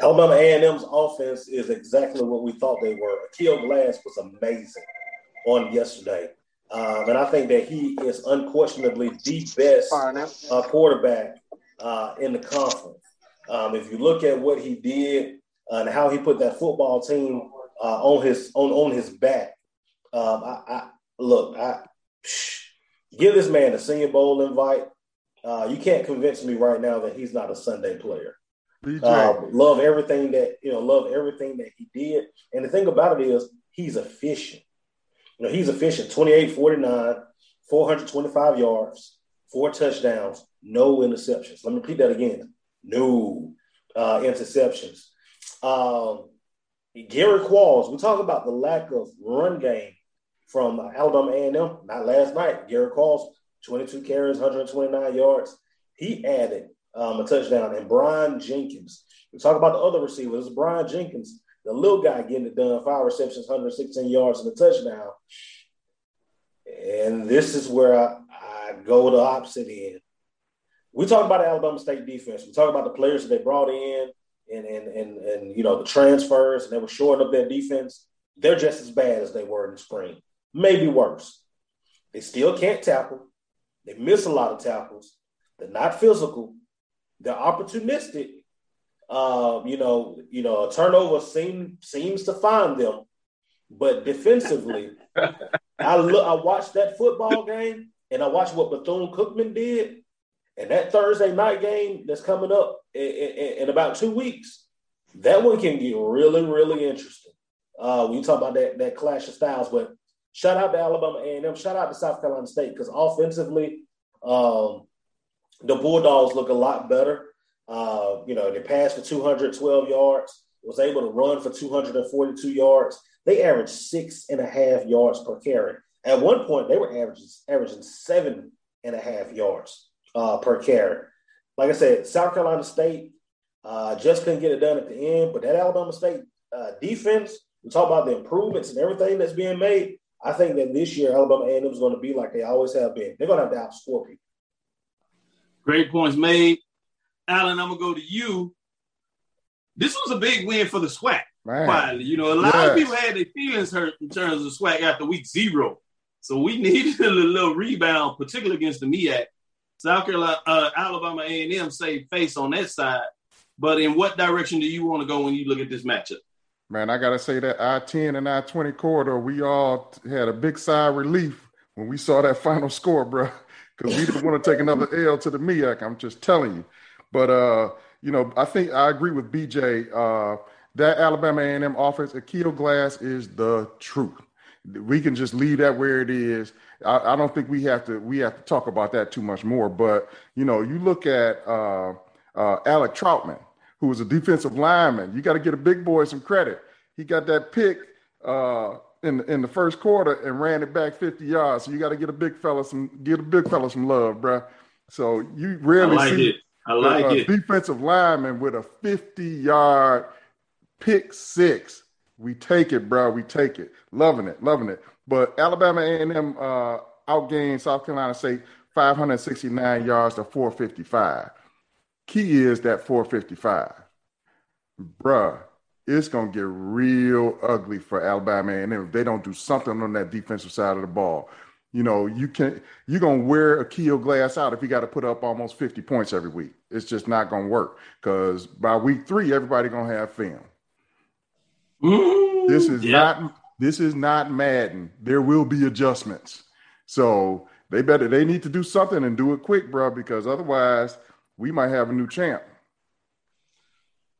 Alabama A&M's offense is exactly what we thought they were. Akil Glass was amazing on yesterday. Um, and I think that he is unquestionably the best uh, quarterback uh, in the conference. Um, if you look at what he did and how he put that football team uh, on his on, on his back, um, I, I, look, I psh, give this man a Senior Bowl invite. Uh, you can't convince me right now that he's not a Sunday player. Um, love everything that you know. Love everything that he did. And the thing about it is, he's efficient. You know, he's efficient. 28, 49, 425 yards, four touchdowns, no interceptions. Let me repeat that again. No uh, interceptions. Um, Gary Quarles. We talk about the lack of run game from Alabama A&M. Not last night. Garrett Quarles, 22 carries, 129 yards. He added um, a touchdown. And Brian Jenkins. We talk about the other receivers. Brian Jenkins, the little guy getting it done, five receptions, 116 yards, and a touchdown. And this is where I, I go the opposite end. We talk about the Alabama State defense. We talk about the players that they brought in and, and, and, and you know, the transfers, and they were shoring up their defense. They're just as bad as they were in the spring, maybe worse. They still can't tackle. They miss a lot of tackles. They're not physical. They're opportunistic. Uh, you know, you know, a turnover seem, seems to find them, but defensively, I look, I watched that football game, and I watched what Bethune Cookman did, and that Thursday night game that's coming up in, in, in about two weeks. That one can get really, really interesting. Uh, when you talk about that that clash of styles, but shout out to Alabama A&M, shout out to South Carolina State because offensively, um, the Bulldogs look a lot better. Uh, you know, they passed for 212 yards, was able to run for 242 yards. They averaged six and a half yards per carry. At one point, they were averaging, averaging seven and a half yards uh, per carry. Like I said, South Carolina State uh, just couldn't get it done at the end, but that Alabama State uh, defense, we talk about the improvements and everything that's being made. I think that this year Alabama A&M is going to be like they always have been. They're going to have to outscore people. Great points made. Alan, I'm gonna go to you. This was a big win for the SWAC. Man. quietly. You know, a lot of people had their feelings hurt in terms of SWAC after week zero. So we needed a little, little rebound, particularly against the MEAC. South Carolina, uh, Alabama A&M saved face on that side. But in what direction do you want to go when you look at this matchup? Man, I gotta say that I ten and I twenty corridor, we all had a big sigh of relief when we saw that final score, bro. Because we didn't want to take another L to the MEAC. I'm just telling you. But uh, you know, I think I agree with BJ. Uh, that Alabama A&M offense, Akil Glass is the truth. We can just leave that where it is. I, I don't think we have to we have to talk about that too much more. But you know, you look at uh, uh, Alec Troutman, who was a defensive lineman. You got to get a big boy some credit. He got that pick uh, in in the first quarter and ran it back 50 yards. So you got to get a big fella some get a big fella some love, bruh. So you rarely I like see it. I like it. defensive lineman with a 50 yard pick six. We take it, bro. We take it. Loving it, loving it. But Alabama A&M uh, outgained South Carolina State 569 yards to 455. Key is that 455. Bruh, it's gonna get real ugly for Alabama A&M if they don't do something on that defensive side of the ball. You know, you can't. you're gonna wear Akil Glass out if you got to put up almost 50 points every week. It's just not gonna work because by week three, everybody gonna have film. This is yeah. not this is not Madden. There will be adjustments. So they better they need to do something and do it quick, bro, because otherwise we might have a new champ.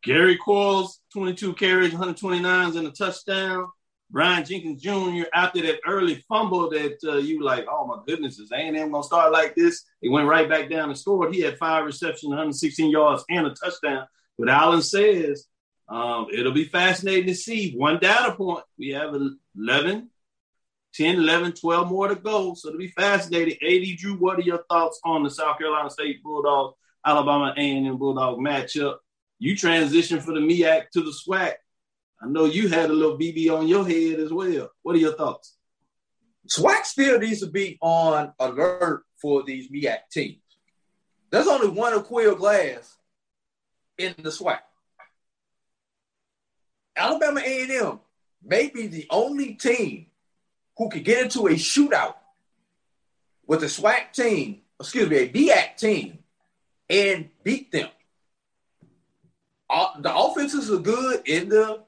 Gary Quarles, 22 carries, 129s, and a touchdown. Brian Jenkins Jr. after that early fumble that uh, you like, oh my goodness, is A&M gonna start like this? He went right back down and scored. He had five receptions, 116 yards, and a touchdown. But Allen says um, it'll be fascinating to see. One data point. We have 11, 10, 11, 12 more to go. So it'll be fascinating. AD Drew, what are your thoughts on the South Carolina State Bulldogs, Alabama A&M Bulldog matchup? You transitioned for the MEAC to the SWAC. I know you had a little BB on your head as well. What are your thoughts? SWAC still needs to be on alert for these MEAC teams. There's only one Akil Glass in the SWAC. Alabama A&M may be the only team who could get into a shootout with a SWAC team, excuse me, a MEAC team, and beat them. The offenses are good in the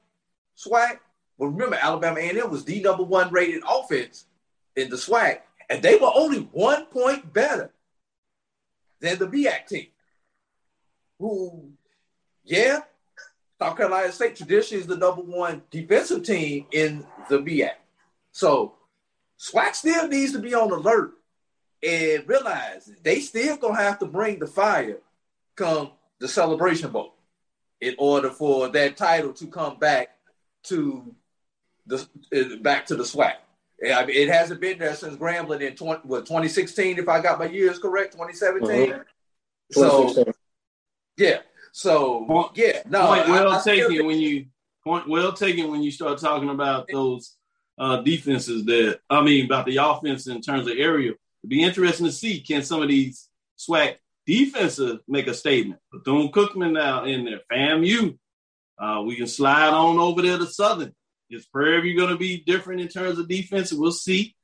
SWAC, but remember, Alabama A&M was the number one rated offense in the SWAC, and they were only one point better than the MEAC team. Who, yeah, South Carolina State traditionally is the number one defensive team in the MEAC. So SWAC still needs to be on alert and realize they still gonna have to bring the fire come the celebration bowl in order for that title to come back to the back to the SWAC. Yeah, I mean, it hasn't been there since Grambling in 20, what, 2016, if I got my years correct, 2017. Mhm. So 2016. yeah, so yeah, no, point I- well I still taken think- when you point well taken when you start talking about those uh, defenses that I mean about the offense in terms of area. It'd be interesting to see can some of these SWAC defenses make a statement. Bethune Cookman now in there, FAMU. Uh, we can slide on over there to Southern. Is Prairie View going to be different in terms of defense? We'll see.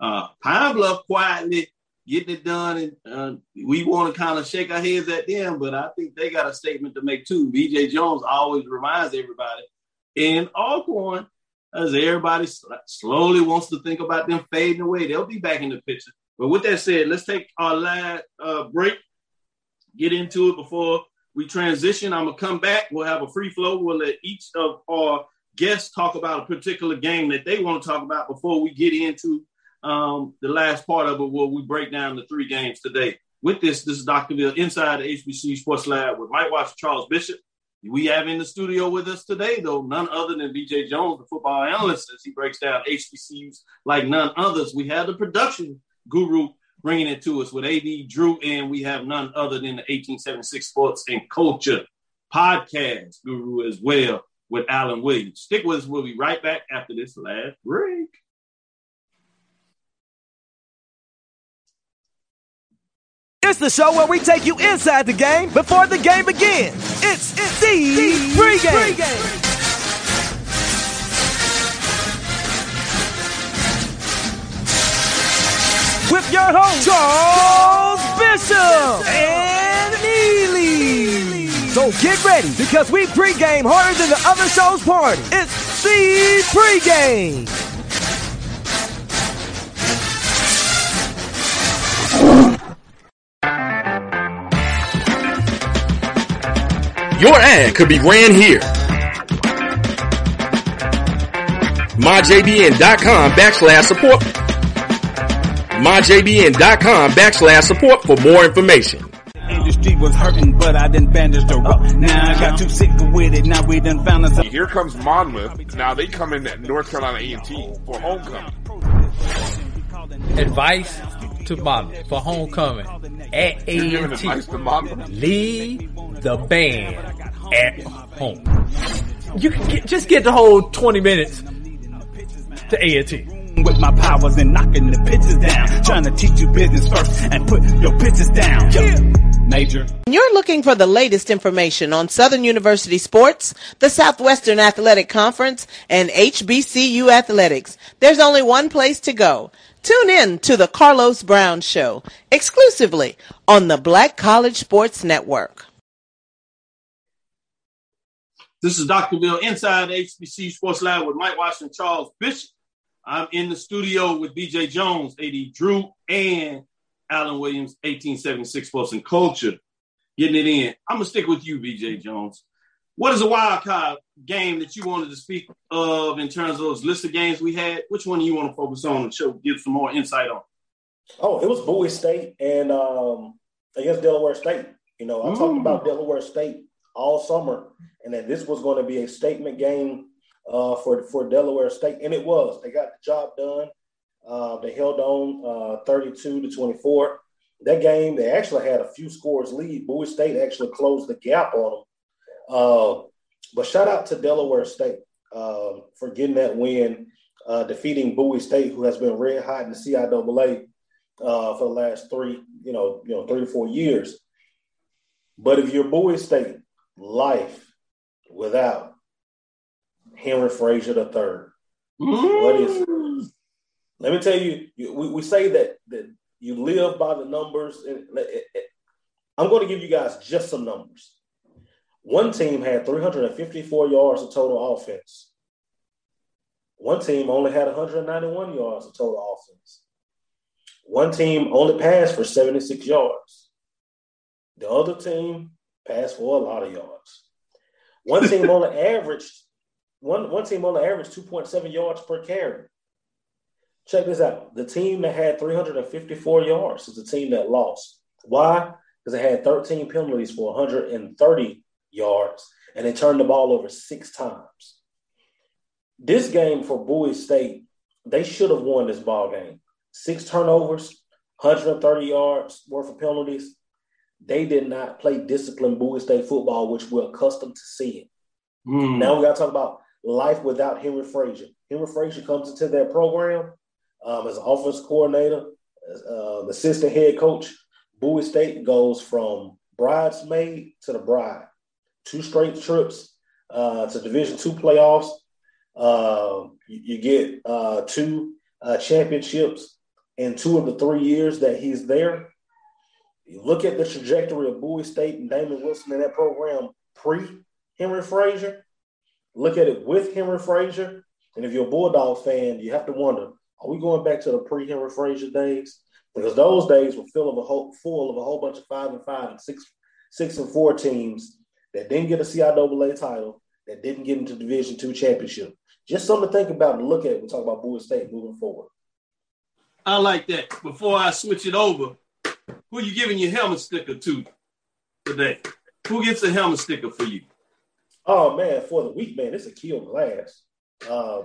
Uh, Pine Bluff quietly getting it done, and uh, we want to kind of shake our heads at them, but I think they got a statement to make too. BJ Jones always reminds everybody in Alcorn, as everybody s- slowly wants to think about them fading away, they'll be back in the picture. But with that said, let's take our last uh, break, get into it before we transition. I'm gonna come back. We'll have a free flow. We'll let each of our guests talk about a particular game that they want to talk about before we get into um, the last part of it, where we break down the three games today. With this, this is Dr. Bill inside the HBC Sports Lab with Mike Watson, Charles Bishop. We have in the studio with us today, though, none other than BJ Jones, the football analyst, as he breaks down HBCUs like none others. We have the production guru bringing it to us with AD Drew, and we have none other than the 1876 Sports and Culture podcast guru as well with Alan Williams. Stick with us. We'll be right back after this last break. It's the show where we take you inside the game before the game begins. It's, it's the pregame. Your hosts, Charles Bishop and Neely. So get ready because we pregame harder than the other show's party. It's the pregame. Your ad could be ran here. MyJBN.com backslash support. MyJBN.com backslash support for more information. Industry was hurting, but I didn't bandage the rope. Now I got too sick with it. Now we done found us. Here comes Monmouth. Now they come in at North Carolina A&T for homecoming. Advice to Monmouth for homecoming at A&T. advice? Leave the band at home. You can get, just get the whole 20 minutes to A&T. With my powers and knocking the pitches down. Trying to teach you business first and put your pitches down. Yo, Major. You're looking for the latest information on Southern University sports, the Southwestern Athletic Conference, and HBCU athletics. There's only one place to go. Tune in to the Carlos Brown Show, exclusively on the Black College Sports Network. This is Dr. Bill inside HBC Sports Lab with Mike Washington, Charles Bishop. I'm in the studio with BJ Jones, AD Drew, and Alan Williams, 1876 Sports and Culture, getting it in. I'm gonna stick with you, BJ Jones. What is a wild card game that you wanted to speak of in terms of those list of games we had? Which one do you want to focus on and show give some more insight on? Oh, it was Bowie State and um, against Delaware State. You know, I talked Mm. about Delaware State all summer, and that this was going to be a statement game uh, for for Delaware State, and it was. They got the job done. Uh, they held on uh, 32 to 24. That game, they actually had a few scores lead. Bowie State actually closed the gap on them. Uh, but shout out to Delaware State uh, for getting that win, uh, defeating Bowie State, who has been red hot in the CIAA uh, for the last three, you know, you know, three to four years. But if you're Bowie State, life without Henry Frazier the third, what is? Mm. Let me tell you, you we, we say that that you live by the numbers, and I'm going to give you guys just some numbers. One team had 354 yards of total offense. One team only had 191 yards of total offense. One team only passed for 76 yards. The other team passed for a lot of yards. One team only averaged one one team only averaged 2.7 yards per carry. Check this out. The team that had 354 yards is the team that lost. Why? Because they had 13 penalties for 130 yards, and they turned the ball over six times. This game for Bowie State, they should have won this ball game. Six turnovers, 130 yards worth of penalties. They did not play disciplined Bowie State football, which we're accustomed to seeing. Hmm. Now we got to talk about life without Henry Frazier. Henry Frazier comes into their program um, as an offense coordinator, as uh, assistant head coach. Bowie State goes from bridesmaid to the bride. Two straight trips uh, to Division two playoffs. Uh, you, you get uh, two uh, championships in two of the three years that he's there. You look at the trajectory of Bowie State and Damon Wilson in that program pre Henry Frazier. Look at it with Henry Frazier. And if you're a Bulldog fan, you have to wonder: Are we going back to the pre Henry Frazier days? Because those days were full of a whole full of a whole bunch of five and five and six six and four teams that didn't get a CIAA title, that didn't get into Division two championship. Just something to think about and look at. when We talk about Bowie State moving forward. I like that. Before I switch it over, who you giving your helmet sticker to today? Who gets a helmet sticker for you? Oh man, for the week, man, it's Akil Glass. Uh,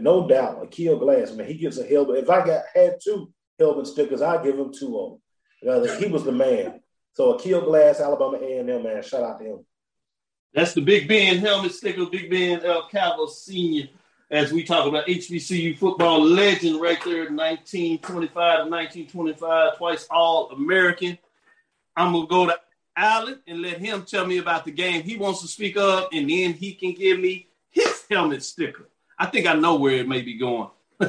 no doubt, Akil Glass, man. He gets a helmet. If I got had two helmet stickers, I'd give him two of them. He was the man. So Akil Glass, Alabama A and M, man. Shout out to him. That's the Big Ben helmet sticker, Big Ben L. Cavill Sr. As we talk about HBCU football legend right there, 1925 to 1925, twice All American. I'm to go to Allen and let him tell me about the game he wants to speak of, and then he can give me his helmet sticker. I think I know where it may be going.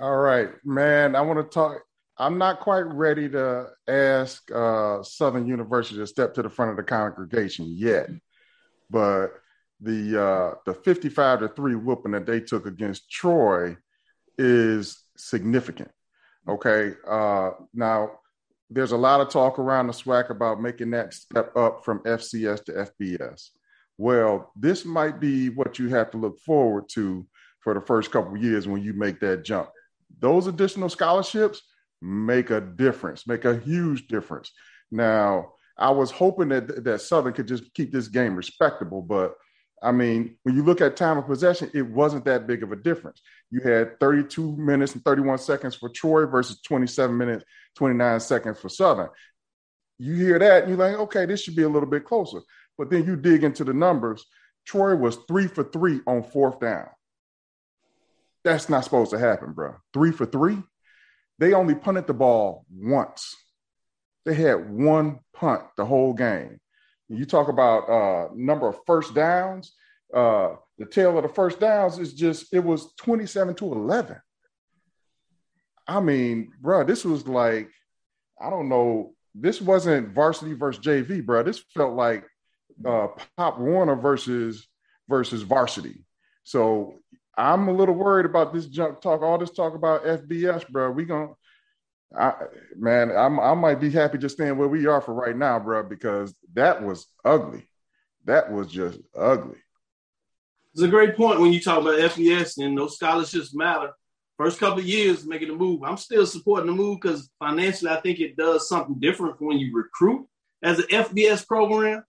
All right, man. I want to talk. I'm not quite ready to ask uh, Southern University to step to the front of the congregation yet, but the uh, the 55 to three whooping that they took against Troy is significant. Okay, uh, now there's a lot of talk around the SWAC about making that step up from FCS to FBS. Well, this might be what you have to look forward to for the first couple years when you make that jump. Those additional scholarships make a difference, make a huge difference. Now, I was hoping that that Southern could just keep this game respectable, but I mean, when you look at time of possession, it wasn't that big of a difference. You had 32 minutes and 31 seconds for Troy versus 27 minutes, 29 seconds for Southern. You hear that and you're like, okay, this should be a little bit closer. But then you dig into the numbers. Troy was three for three on fourth down. That's not supposed to happen, bro. Three for three. They only punted the ball once. They had one punt the whole game. You talk about uh, number of first downs. Uh, the tail of the first downs is just it was 27 to 11. I mean, bro, this was like I don't know. This wasn't varsity versus JV, bro. This felt like uh, Pop Warner versus versus varsity. So I'm a little worried about this junk talk. All this talk about FBS, bro. We gonna I, man, I'm, I might be happy just staying where we are for right now, bro, because that was ugly. That was just ugly. It's a great point when you talk about FBS and those scholarships matter. First couple of years making the move, I'm still supporting the move because financially, I think it does something different when you recruit as an FBS program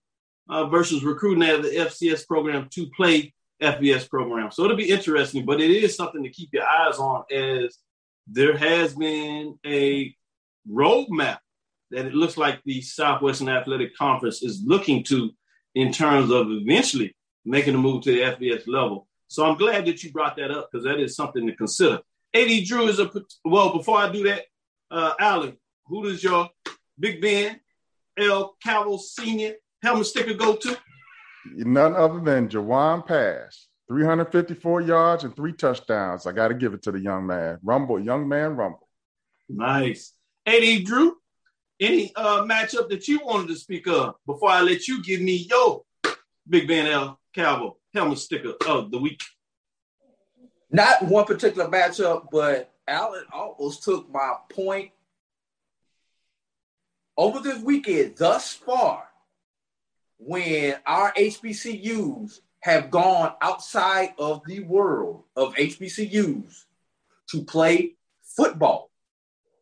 uh, versus recruiting as an FCS program to play FBS program. So it'll be interesting, but it is something to keep your eyes on as there has been a roadmap that it looks like the Southwestern Athletic Conference is looking to in terms of eventually making a move to the FBS level. So I'm glad that you brought that up because that is something to consider. AD Drew is a well. Before I do that, uh, Alan, who does your Big Ben L. Calvo Senior helmet sticker go to? None other than Jawon Pass. 354 yards and three touchdowns. I got to give it to the young man. Rumble, young man, rumble. Nice. AD Drew, any uh, matchup that you wanted to speak of before I let you give me your Big Ben L. Calvo helmet sticker of the week? Not one particular matchup, but Allen almost took my point. Over this weekend, thus far, when our HBCUs have gone outside of the world of HBCUs to play football.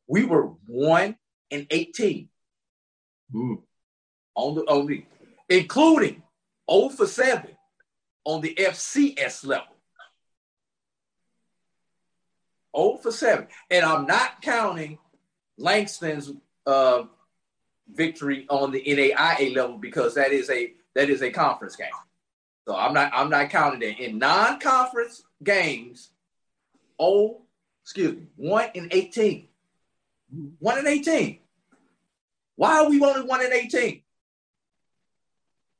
We were one and 18 mm. on the on the including 0 for 7 on the FCS level. 0 for 7. And I'm not counting Langston's uh, victory on the NAIA level because that is a that is a conference game. So I'm not I'm not counting that. In non-conference games, oh, excuse me, one in 18. One in 18. Why are we only one in 18?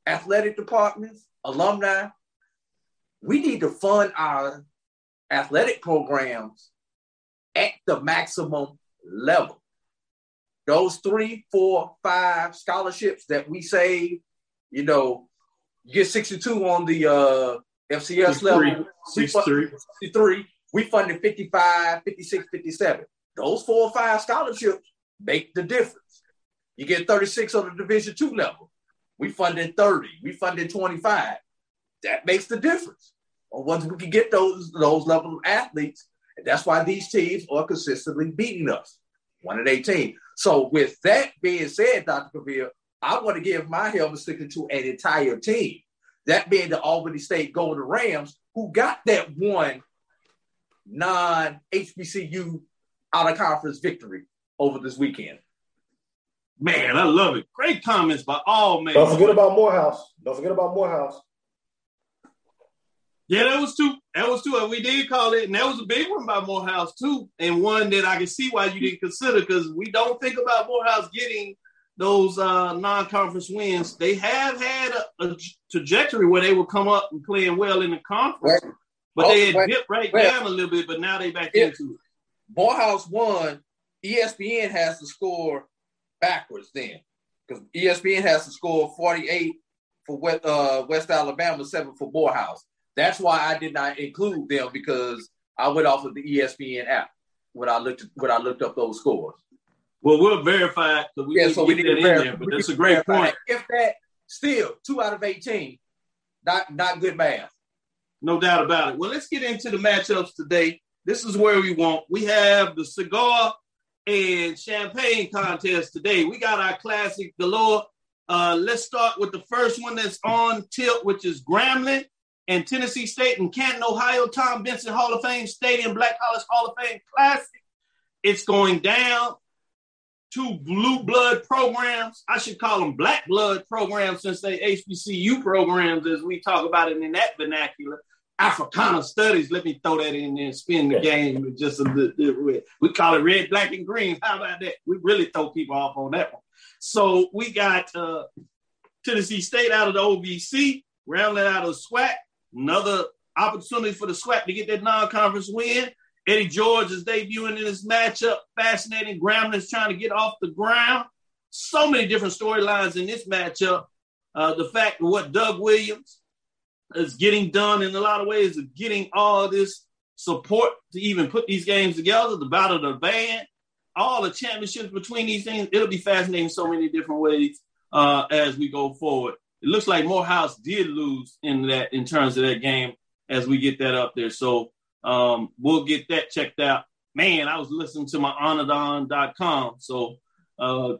Athletic departments, alumni, we need to fund our athletic programs at the maximum level. Those three, four, five scholarships that we save, you know, you get 62 on the uh, FCS 63, level. 63. 63. We funded 55, 56, 57. Those four or five scholarships make the difference. You get 36 on the Division two level. We funded 30. We funded 25. That makes the difference. Once we can get those those level of athletes, and that's why these teams are consistently beating us. One at 18. So with that being said, Dr. Kavir, I want to give my helmet sticker to an entire team. That being the Albany State Golden Rams, who got that one non HBCU out of conference victory over this weekend. Man, I love it. Great comments by all man. Don't forget about Morehouse. Don't forget about Morehouse. Yeah, that was two. That was two. We did call it, and that was a big one by Morehouse too, and one that I can see why you didn't consider because we don't think about Morehouse getting those uh, non-conference wins, they have had a, a, trajectory where they would come up and playing well in the conference, right. but oh, they had right. dipped right, down a little bit. But now they back into it. Morehouse won, ESPN has to score backwards then. Because ESPN has to score 48 for West, uh, West Alabama, seven for Morehouse. That's why I did not include them because I went off of the ESPN app when I looked when I looked up those scores. Well, we'll verify because we Yeah, need so to we get need that to in verify- there. But we that's a great verify point. If that still two out of 18, not not good math. No doubt about it. Well, let's get into the matchups today. This is where we want. We have the cigar and champagne contest today. We got our classic galore. Uh, let's start with the first one that's on tilt, which is Grambling and Tennessee State and Canton, Ohio. Tom Benson Hall of Fame Stadium, Black College Hall of Fame Classic. It's going down. Two blue blood programs. I should call them black blood programs since they HBCU programs, as we talk about it in that vernacular. Africana studies. Let me throw that in there and spin the game just a little bit. We call it red, black, and green. How about that? We really throw people off on that one. So we got uh, Tennessee State out of the OVC, Grambling out of SWAC. Another opportunity for the SWAC to get that non-conference win. Eddie George is debuting in this matchup. Fascinating. Grambling is trying to get off the ground. So many different storylines in this matchup. Uh, the fact of what Doug Williams is getting done in a lot of ways of getting all this support to even put these games together, the battle of the band, all the championships between these things. It'll be fascinating in so many different ways uh, as we go forward. It looks like Morehouse did lose in that in terms of that game as we get that up there. So um, we'll get that checked out. Man, I was listening to my Onadon.com. So uh,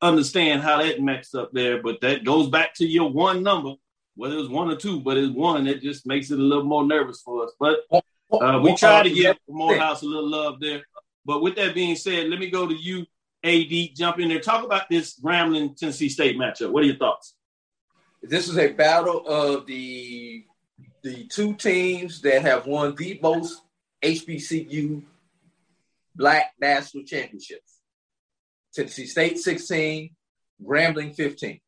understand how that mixed up there, but that goes back to your one number, whether it's one or two, but it's one that just makes it a little more nervous for us. But uh, we try to give Morehouse a little love there. But with that being said, let me go to you, AD, jump in there. Talk about this Grambling Tennessee State matchup. What are your thoughts? This is a battle of the the two teams that have won the most HBCU Black National Championships. Tennessee State 16, Grambling 15.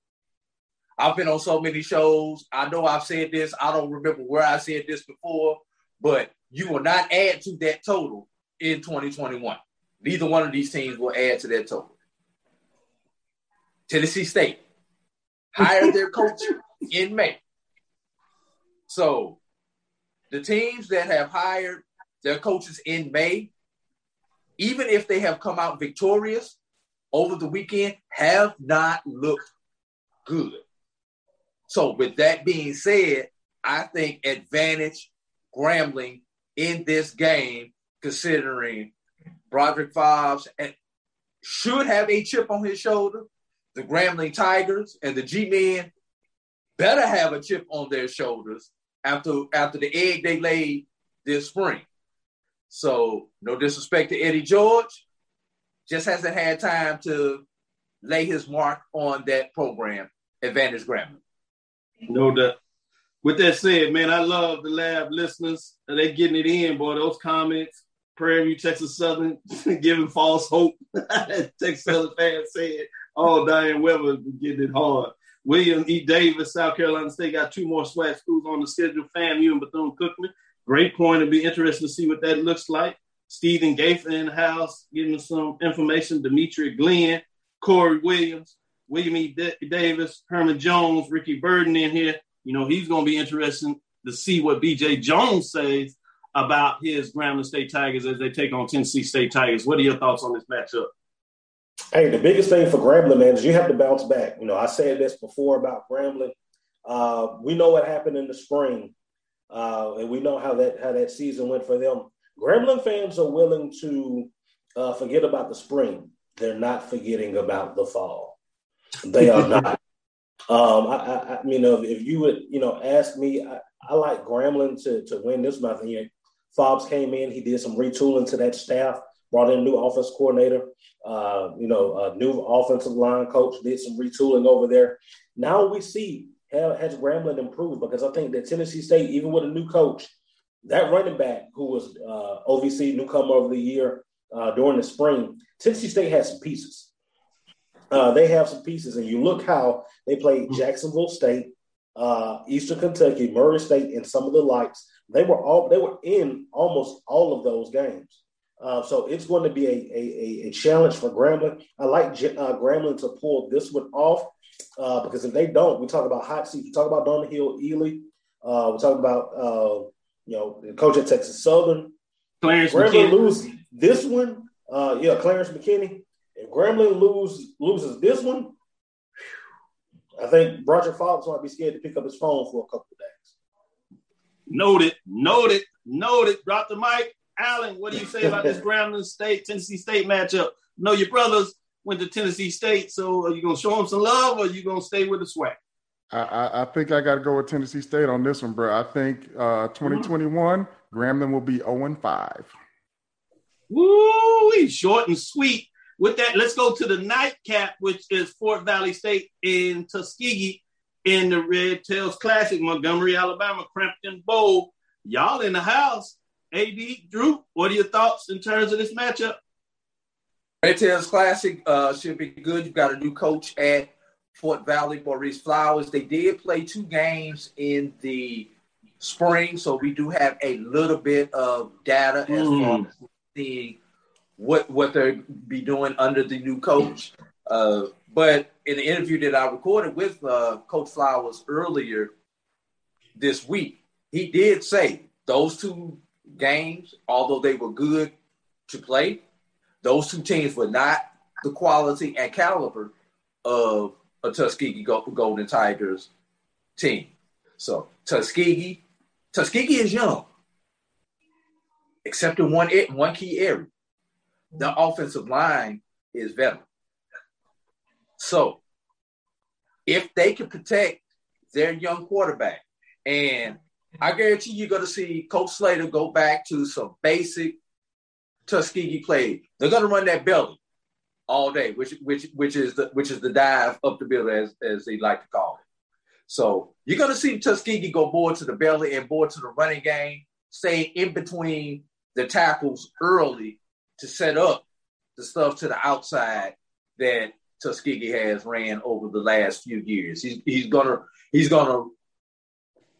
I've been on so many shows. I know I've said this. I don't remember where I said this before, but you will not add to that total in 2021. Neither one of these teams will add to that total. Tennessee State hired their coach in May. So the teams that have hired their coaches in May, even if they have come out victorious over the weekend, have not looked good. So, with that being said, I think advantage Grambling in this game, considering Broderick Fobbs should have a chip on his shoulder. The Grambling Tigers and the G-Men better have a chip on their shoulders after after the egg they laid this spring. So, no disrespect to Eddie George, just hasn't had time to lay his mark on that program, Advantage Grambling. No doubt. With that said, man, I love the lab listeners. They getting it in, boy. Those comments, Prairie View, Texas Southern, giving false hope. Texas Southern fans said, "Oh, Diane Weber getting it hard." William E. Davis, South Carolina State, got two more SWAC schools on the schedule. FAMU and Bethune Cookman. Great point. It'll be interesting to see what that looks like. Stephen Gaither in the house, giving us some information. Demetri Glenn, Corey Williams, William E. Davis, Herman Jones, Ricky Burden in here. You know, he's going to be interesting to see what BJ Jones says about his Grambling State Tigers as they take on Tennessee State Tigers. What are your thoughts on this matchup? Hey, the biggest thing for Grambling, man, is you have to bounce back. You know, I said this before about Grambling. Uh, we know what happened in the spring, uh, and we know how that how that season went for them. Grambling fans are willing to uh, forget about the spring. They're not forgetting about the fall. They are not. Um, I, I, I mean, if, you would, you know, ask me, I, I like Grambling to to win this month. Know, Fobbs came in, he did some retooling to that staff, brought in a new offense coordinator, uh, you know, a new offensive line coach, did some retooling over there. Now we see how has Grambling improved because I think that Tennessee State, even with a new coach, that running back who was uh, OVC newcomer of the year uh, during the spring, Tennessee State has some pieces. Uh, they have some pieces, and you look how they played Jacksonville State, uh, Eastern Kentucky, Murray State, and some of the likes. They were all they were in almost all of those games. Uh, so it's going to be a, a, a, challenge for Grambling. I like uh, Grambling to pull this one off uh, because if they don't, we talk about hot seat. We talk about Donald Ely. Uh, we talk about uh, you know the coach at Texas Southern. Clarence Grambling McKinney. lose this one. Uh, yeah, Clarence McKinney. If Grambling lose loses this one, I think Roger Fox might be scared to pick up his phone for a couple of days. Noted, noted, noted. Drop the mic. Alan, what do you say about this Grambling State Tennessee State matchup? No, your brothers went to Tennessee State, so are you gonna show them some love, or are you gonna stay with the swag? I, I, I think I got to go with Tennessee State on this one, bro. I think uh, 2021 Grambling will be 0 and 5. Woo, He's short and sweet. With that, let's go to the nightcap, which is Fort Valley State in Tuskegee in the Red Tails Classic, Montgomery, Alabama, Crampton Bowl. Y'all in the house. AD, Drew, what are your thoughts in terms of this matchup? Red Tails Classic uh, should be good. You've got a new coach at Fort Valley, Maurice Flowers. They did play two games in the spring, so we do have a little bit of data as Mm. far as seeing what what they'll be doing under the new coach. Uh, but in the interview that I recorded with uh, Coach Flowers earlier this week, he did say those two games, although they were good to play, those two teams were not the quality and caliber of a Tuskegee Golden Tigers team. So Tuskegee, Tuskegee is young, except in one one key area. The offensive line is veteran. So if they can protect their young quarterback, and I guarantee you're going to see Coach Slater go back to some basic Tuskegee play. They're going to run that belly all day, which which which is the which is the dive up the middle as as they like to call it. So you're going to see Tuskegee go more to the belly and more to the running game, stay in between the tackles early to set up the stuff to the outside that Tuskegee has ran over the last few years. He's he's gonna he's gonna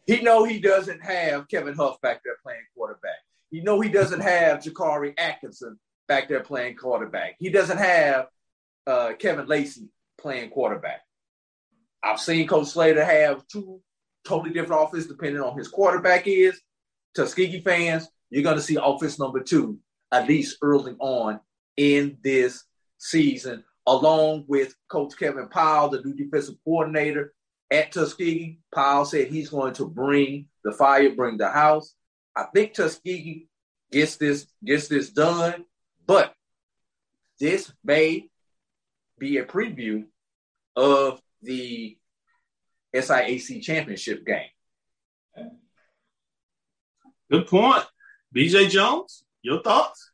he know he doesn't have Kevin Huff back there playing quarterback. He know he doesn't have Jakari Atkinson back there playing quarterback. He doesn't have uh, Kevin Lacey playing quarterback. I've seen Coach Slater have two totally different offenses depending on his quarterback is. Tuskegee fans, you're going to see offense number two at least early on in this season, along with Coach Kevin Powell, the new defensive coordinator at Tuskegee. Powell said he's going to bring the fire, bring the house. I think Tuskegee gets this gets this done, but this may be a preview of the SIAC championship game. Good point. BJ Jones, your thoughts?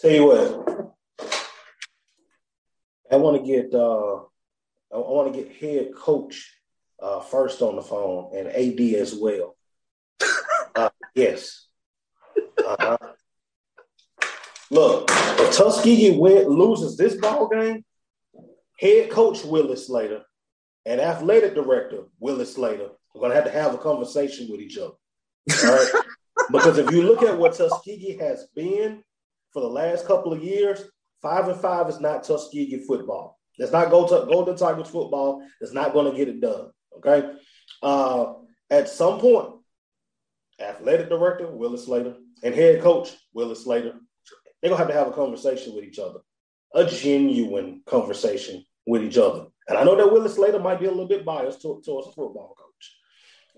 Tell you what, I want to get uh, I want to get head coach uh, first on the phone and AD as well. Uh, yes. Uh-huh. Look, if Tuskegee win, loses this ball game, head coach Willis Slater and athletic director Willis Slater are going to have to have a conversation with each other. All right? because if you look at what Tuskegee has been for the last couple of years, five and five is not Tuskegee football. That's not Gold- Golden Tigers football. It's not going to get it done. Okay. Uh, at some point, athletic director Willis Slater and head coach Willis Slater, they're gonna have to have a conversation with each other, a genuine conversation with each other. And I know that Willis Slater might be a little bit biased to, towards a football coach,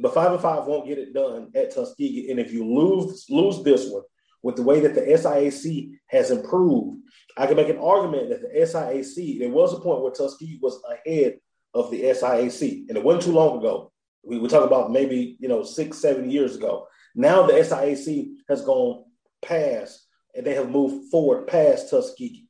but five and five won't get it done at Tuskegee. And if you lose lose this one with the way that the SIAC has improved, I can make an argument that the SIAC. There was a point where Tuskegee was ahead of the SIAC, and it wasn't too long ago. We were talking about maybe you know six, seven years ago. Now the SIAC has gone past, and they have moved forward past Tuskegee.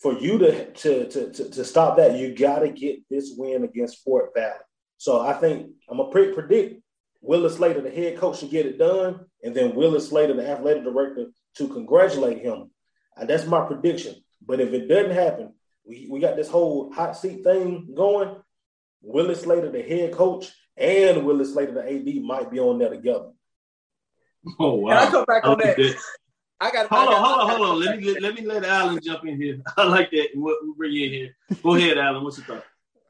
For you to to to to, to stop that, you got to get this win against Fort Valley. So I think I'm gonna pre- predict Willis Slater, the head coach, should get it done, and then Willis Slater, the athletic director, to congratulate him. And that's my prediction. But if it doesn't happen, we, we got this whole hot seat thing going. Willis Slater, the head coach, and Willis Slater, the AD, might be on there together. Oh wow! Can I come back on that? I got. Hold I got, on, hold on, I got- hold on. Let me let, let me let Alan jump in here. I like that. We'll, we'll bring you in here. Go ahead, Alan. What's your thought?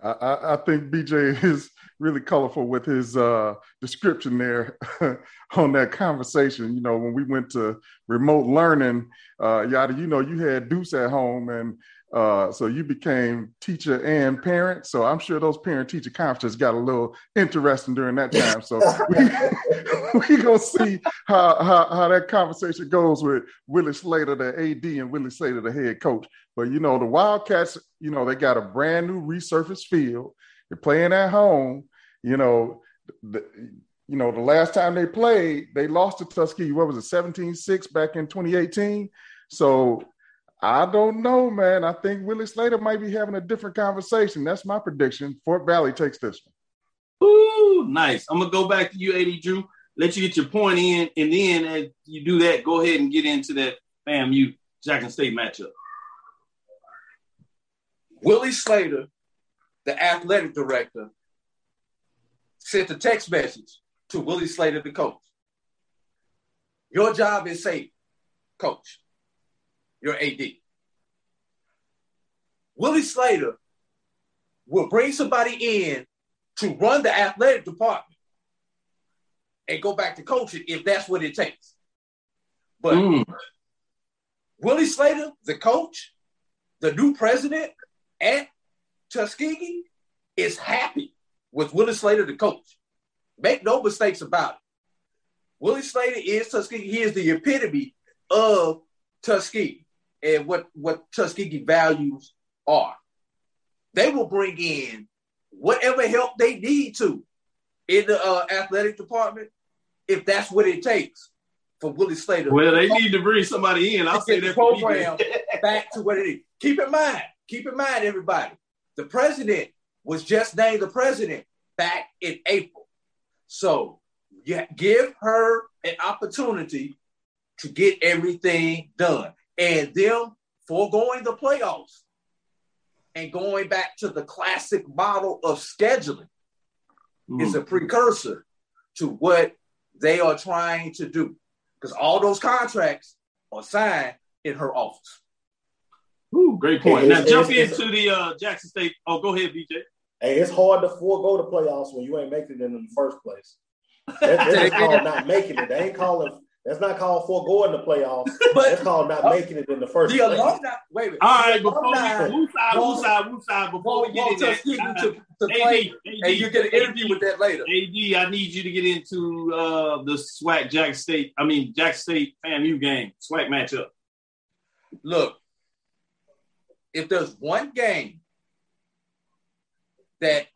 I, I, think BJ is really colorful with his uh, description there on that conversation. You know, when we went to remote learning, uh, Yada, you know, you had Deuce at home, and uh, so you became teacher and parent. So I'm sure those parent teacher conferences got a little interesting during that time. So we we gonna see how, how how that conversation goes with Willie Slater, the AD, and Willie Slater, the head coach. But you know, the Wildcats, you know, they got a brand new resurfaced field. They're playing at home. You know, the, you know, the last time they played, they lost to Tuskegee. What was it, 17-6 back in 2018? So I don't know, man. I think Willie Slater might be having a different conversation. That's my prediction. Fort Valley takes this one. Ooh, nice. I'm gonna go back to you, AD Drew. Let you get your point in, and then as you do that, go ahead and get into that FAMU Jackson State matchup. Willie Slater, the athletic director, sent a text message to Willie Slater, the coach. Your job is safe, coach. Your AD. Willie Slater will bring somebody in to run the athletic department and go back to coaching if that's what it takes. But Mm. Willie Slater, the coach, the new president at Tuskegee, is happy with Willie Slater, the coach. Make no mistakes about it. Willie Slater is Tuskegee. He is the epitome of Tuskegee and what, what Tuskegee values are. They will bring in whatever help they need to in the uh, athletic department if that's what it takes for Willie Slater. Well, they need to bring somebody in. I'll say that program back to what it is. Keep in mind, keep in mind, everybody, the president was just named the president back in April. So yeah, give her an opportunity to get everything done. And them foregoing the playoffs and going back to the classic model of scheduling is a precursor to what they are trying to do. Because all those contracts are signed in her office. Ooh, great point. Hey, Now it's- jump it's- into the uh, Jackson State. Oh, go ahead, BJ. Hey, it's hard to forego the playoffs when you ain't making it in the first place. That, that's just called not making it. They ain't calling. That's not called foregoing the playoffs. that's called not making it in the first The place. alumni, wait a minute. All right, before alumni we woo side, woo side, woo side, before we get into in that, uh, to, to AD, play, AD, and you get an interview AD, with that later. AD, I need you to get into uh, the SWAC Jack State. I mean Jack State FAMU game, SWAC matchup. Look, if there's one game that,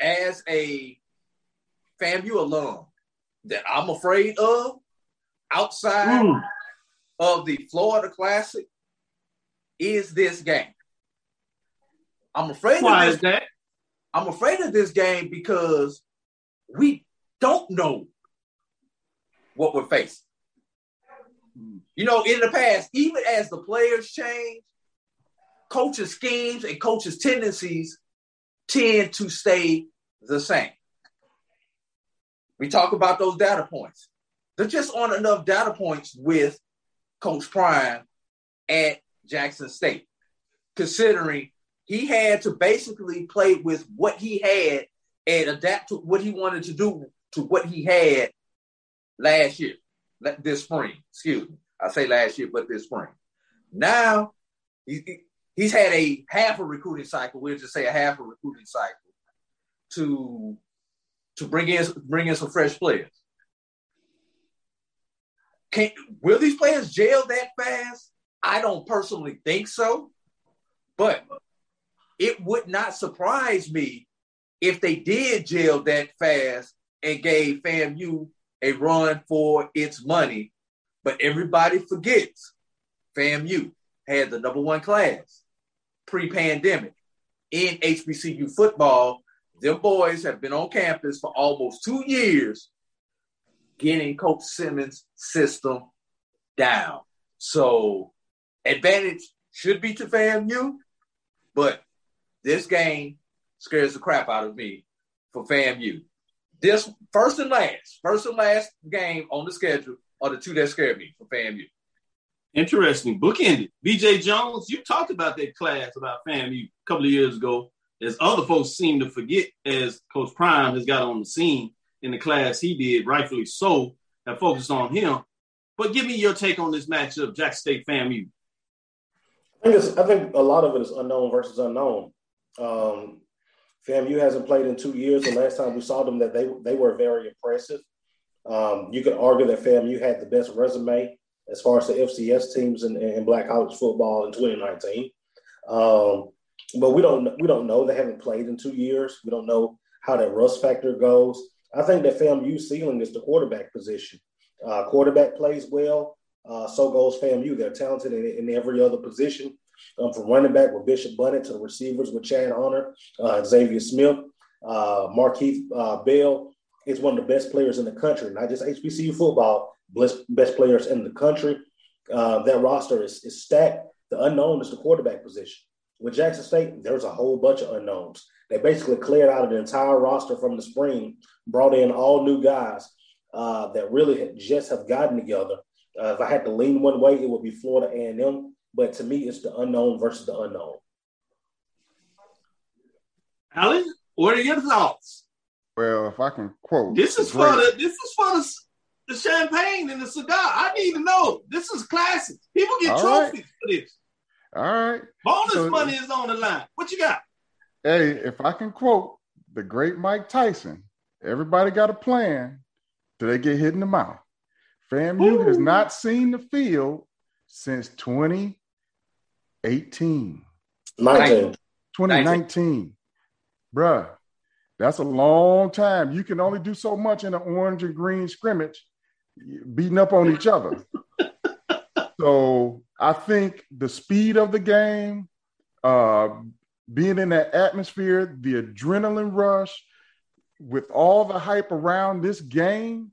as a FAMU alum, that I'm afraid of outside Mm. of the Florida Classic, is this game. I'm afraid Why of is this. that? I'm afraid of this game because we don't know what we're facing. You know, in the past, even as the players change, coaches' schemes and coaches' tendencies tend to stay the same. We talk about those data points. There just aren't enough data points with Coach Prime at Jackson State, considering he had to basically play with what he had and adapt to what he wanted to do to what he had last year, this spring. Excuse me. I say last year, but this spring. Now he, he- he's had a half a recruiting cycle. We'll just say a half a recruiting cycle to to bring in bring in some fresh players. Can will these players jail that fast? I don't personally think so, but it would not surprise me if they did jail that fast and gave FAMU a run for its money. But everybody forgets FAMU had the number one class pre-pandemic in HBCU football. Them boys have been on campus for almost two years getting Coach Simmons' system down. So advantage should be to FAMU, but this game scares the crap out of me for FAMU. This first and last, first and last game on the schedule are the two that scare me for FAMU. Interesting. Bookended. BJ Jones, you talked about that class about FAMU a couple of years ago, as other folks seem to forget, as Coach Prime has got on the scene in the class he did, rightfully so, have focused on him. But give me your take on this matchup, Jack State FAMU. I think, I think a lot of it is unknown versus unknown. Um, FAMU hasn't played in two years. The last time we saw them, that they they were very impressive. Um, you could argue that FAMU had the best resume as far as the FCS teams in, in Black college football in 2019. Um, but we don't we don't know. They haven't played in two years. We don't know how that rust factor goes. I think that FAMU ceiling is the quarterback position. Uh, quarterback plays well, uh, so goes FAMU. They're talented in, in every other position, um, from running back with Bishop Bunnett to the receivers with Chad Hunter, uh, Xavier Smith, uh, Markeith uh, Bell. Is one of the best players in the country, not just HBCU football, best, best players in the country. Uh, that roster is, is stacked. The unknown is the quarterback position. With Jackson State, there's a whole bunch of unknowns. They basically cleared out an entire roster from the spring, brought in all new guys uh, that really just have gotten together. Uh, if I had to lean one way, it would be Florida A&M. But to me, it's the unknown versus the unknown. Alan, what are your thoughts? Well, if I can quote, This is for the this is for the, the champagne and the cigar. I need to know. This is classic. People get All right. trophies for this. All right. Bonus So- money is on the line. What you got? Hey, if I can quote the great Mike Tyson, everybody got a plan till they get hit in the mouth. FAMU has not seen the field since 2018. 19. 2019. Bruh, that's a long time. You can only do so much in an orange and green scrimmage, beating up on each other. so I think the speed of the game, uh, being in that atmosphere, the adrenaline rush, with all the hype around this game,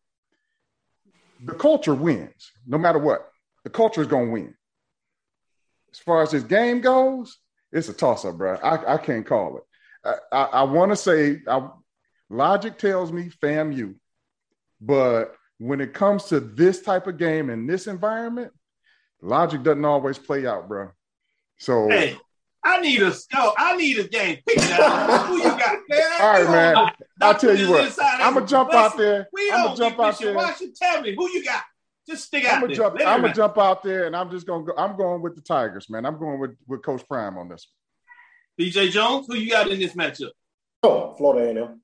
the culture wins no matter what. The culture is going to win. As far as this game goes, it's a toss up, bro. I, I can't call it. I, I, I want to say, I, logic tells me FAMU, but when it comes to this type of game in this environment, logic doesn't always play out, bro. So, Hey, I need a scout. I need a game. Pick it out. Who you got, man? all right, man. Come on. I'll tell you what. I'm gonna jump out there. We I'm don't gonna jump out there. Watch it. Tell me who you got. Just stick I'm out gonna there. jump. I'm it gonna jump out there, and I'm just gonna go. I'm going with the Tigers, man. I'm going with with Coach Prime on this. BJ Jones, who you got in this matchup? Oh, Florida A&M.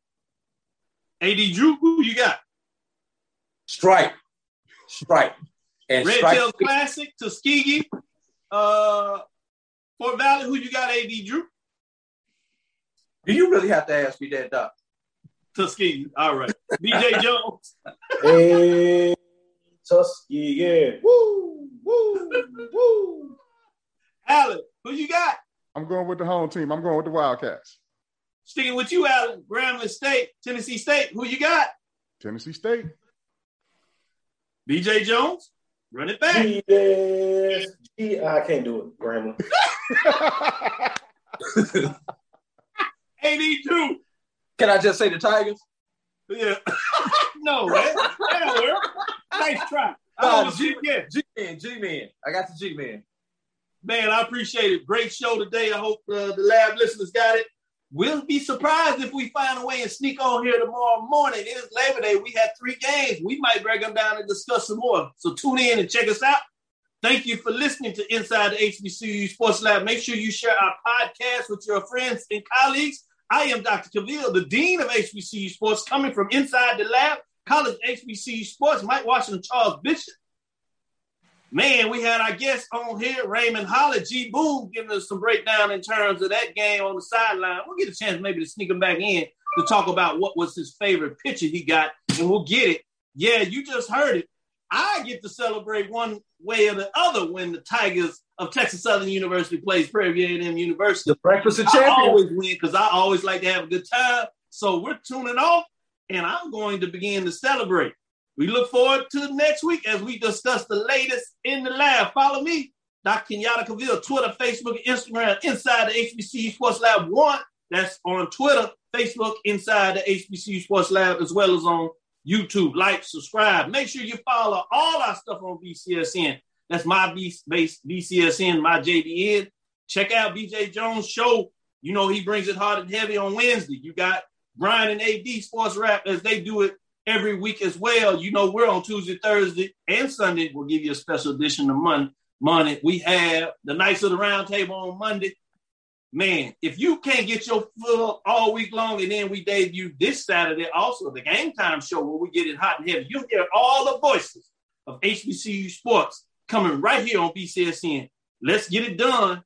AD Drew, who you got? Strike. Strike. And Red strike. Tails Classic, Tuskegee, uh, Fort Valley, who you got, AD Drew? Do you really have to ask me that, Doc? Tuskegee. All right. BJ Jones. hey, Tuskegee. Yeah. Woo, woo, woo. Allen, who you got? I'm going with the home team. I'm going with the Wildcats. Sticking with you, Allen. Grambling State, Tennessee State. Who you got? Tennessee State. BJ Jones, run it back. Yes. I can't do it, Grambling. 82. Can I just say the Tigers? Yeah. no, that, don't work. Nice try. Uh, G Man, G Man. I got the G Man. Man, I appreciate it. Great show today. I hope uh, the lab listeners got it. We'll be surprised if we find a way and sneak on here tomorrow morning. It is Labor Day. We had three games. We might break them down and discuss some more. So tune in and check us out. Thank you for listening to Inside the HBCU Sports Lab. Make sure you share our podcast with your friends and colleagues. I am Dr. Cavil, the Dean of HBCU Sports, coming from inside the lab, College HBCU Sports, Mike Washington, Charles Bishop. Man, we had our guest on here, Raymond Holly, G. Boone, giving us some breakdown in terms of that game on the sideline. We'll get a chance maybe to sneak him back in to talk about what was his favorite pitcher he got, and we'll get it. Yeah, you just heard it. I get to celebrate one way or the other when the Tigers of Texas Southern University plays Prairie View A&M University. The breakfast of champions. I always win because I always like to have a good time. So we're tuning off, and I'm going to begin to celebrate. We look forward to next week as we discuss the latest in the lab. Follow me, Dr. Kenyatta Cavil, Twitter, Facebook, Instagram, Inside the HBCU Sports Lab 1. That's on Twitter, Facebook, Inside the HBCU Sports Lab, as well as on YouTube. Like, subscribe. Make sure you follow all our stuff on VCSN. That's my B- base BCSN, my JBN. Check out BJ Jones' show. You know he brings it hard and heavy on Wednesday. You got Brian and AD Sports Rap as they do it every week as well. You know we're on Tuesday, Thursday, and Sunday. We'll give you a special edition of Monday. Monday. We have the Knights of the Round Table on Monday. Man, if you can't get your full all week long, and then we debut this Saturday also the Game Time Show where we get it hot and heavy. You hear all the voices of HBCU sports coming right here on BCSN. Let's get it done.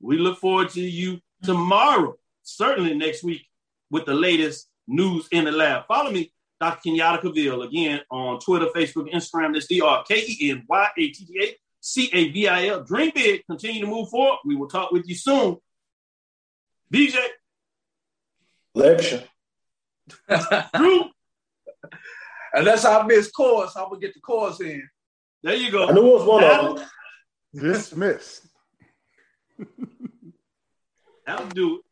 We look forward to you tomorrow, certainly next week, with the latest news in the lab. Follow me, Dr. Kenyatta Cavil, again on Twitter, Facebook, Instagram. That's D R K E N Y A T T A C A V I L. Dream big, continue to move forward. We will talk with you soon. BJ. Lecture. Drew. Unless I miss chorus, I'm gonna get the chorus in. There you go. I knew it was one of them. Dismissed. That'll do it.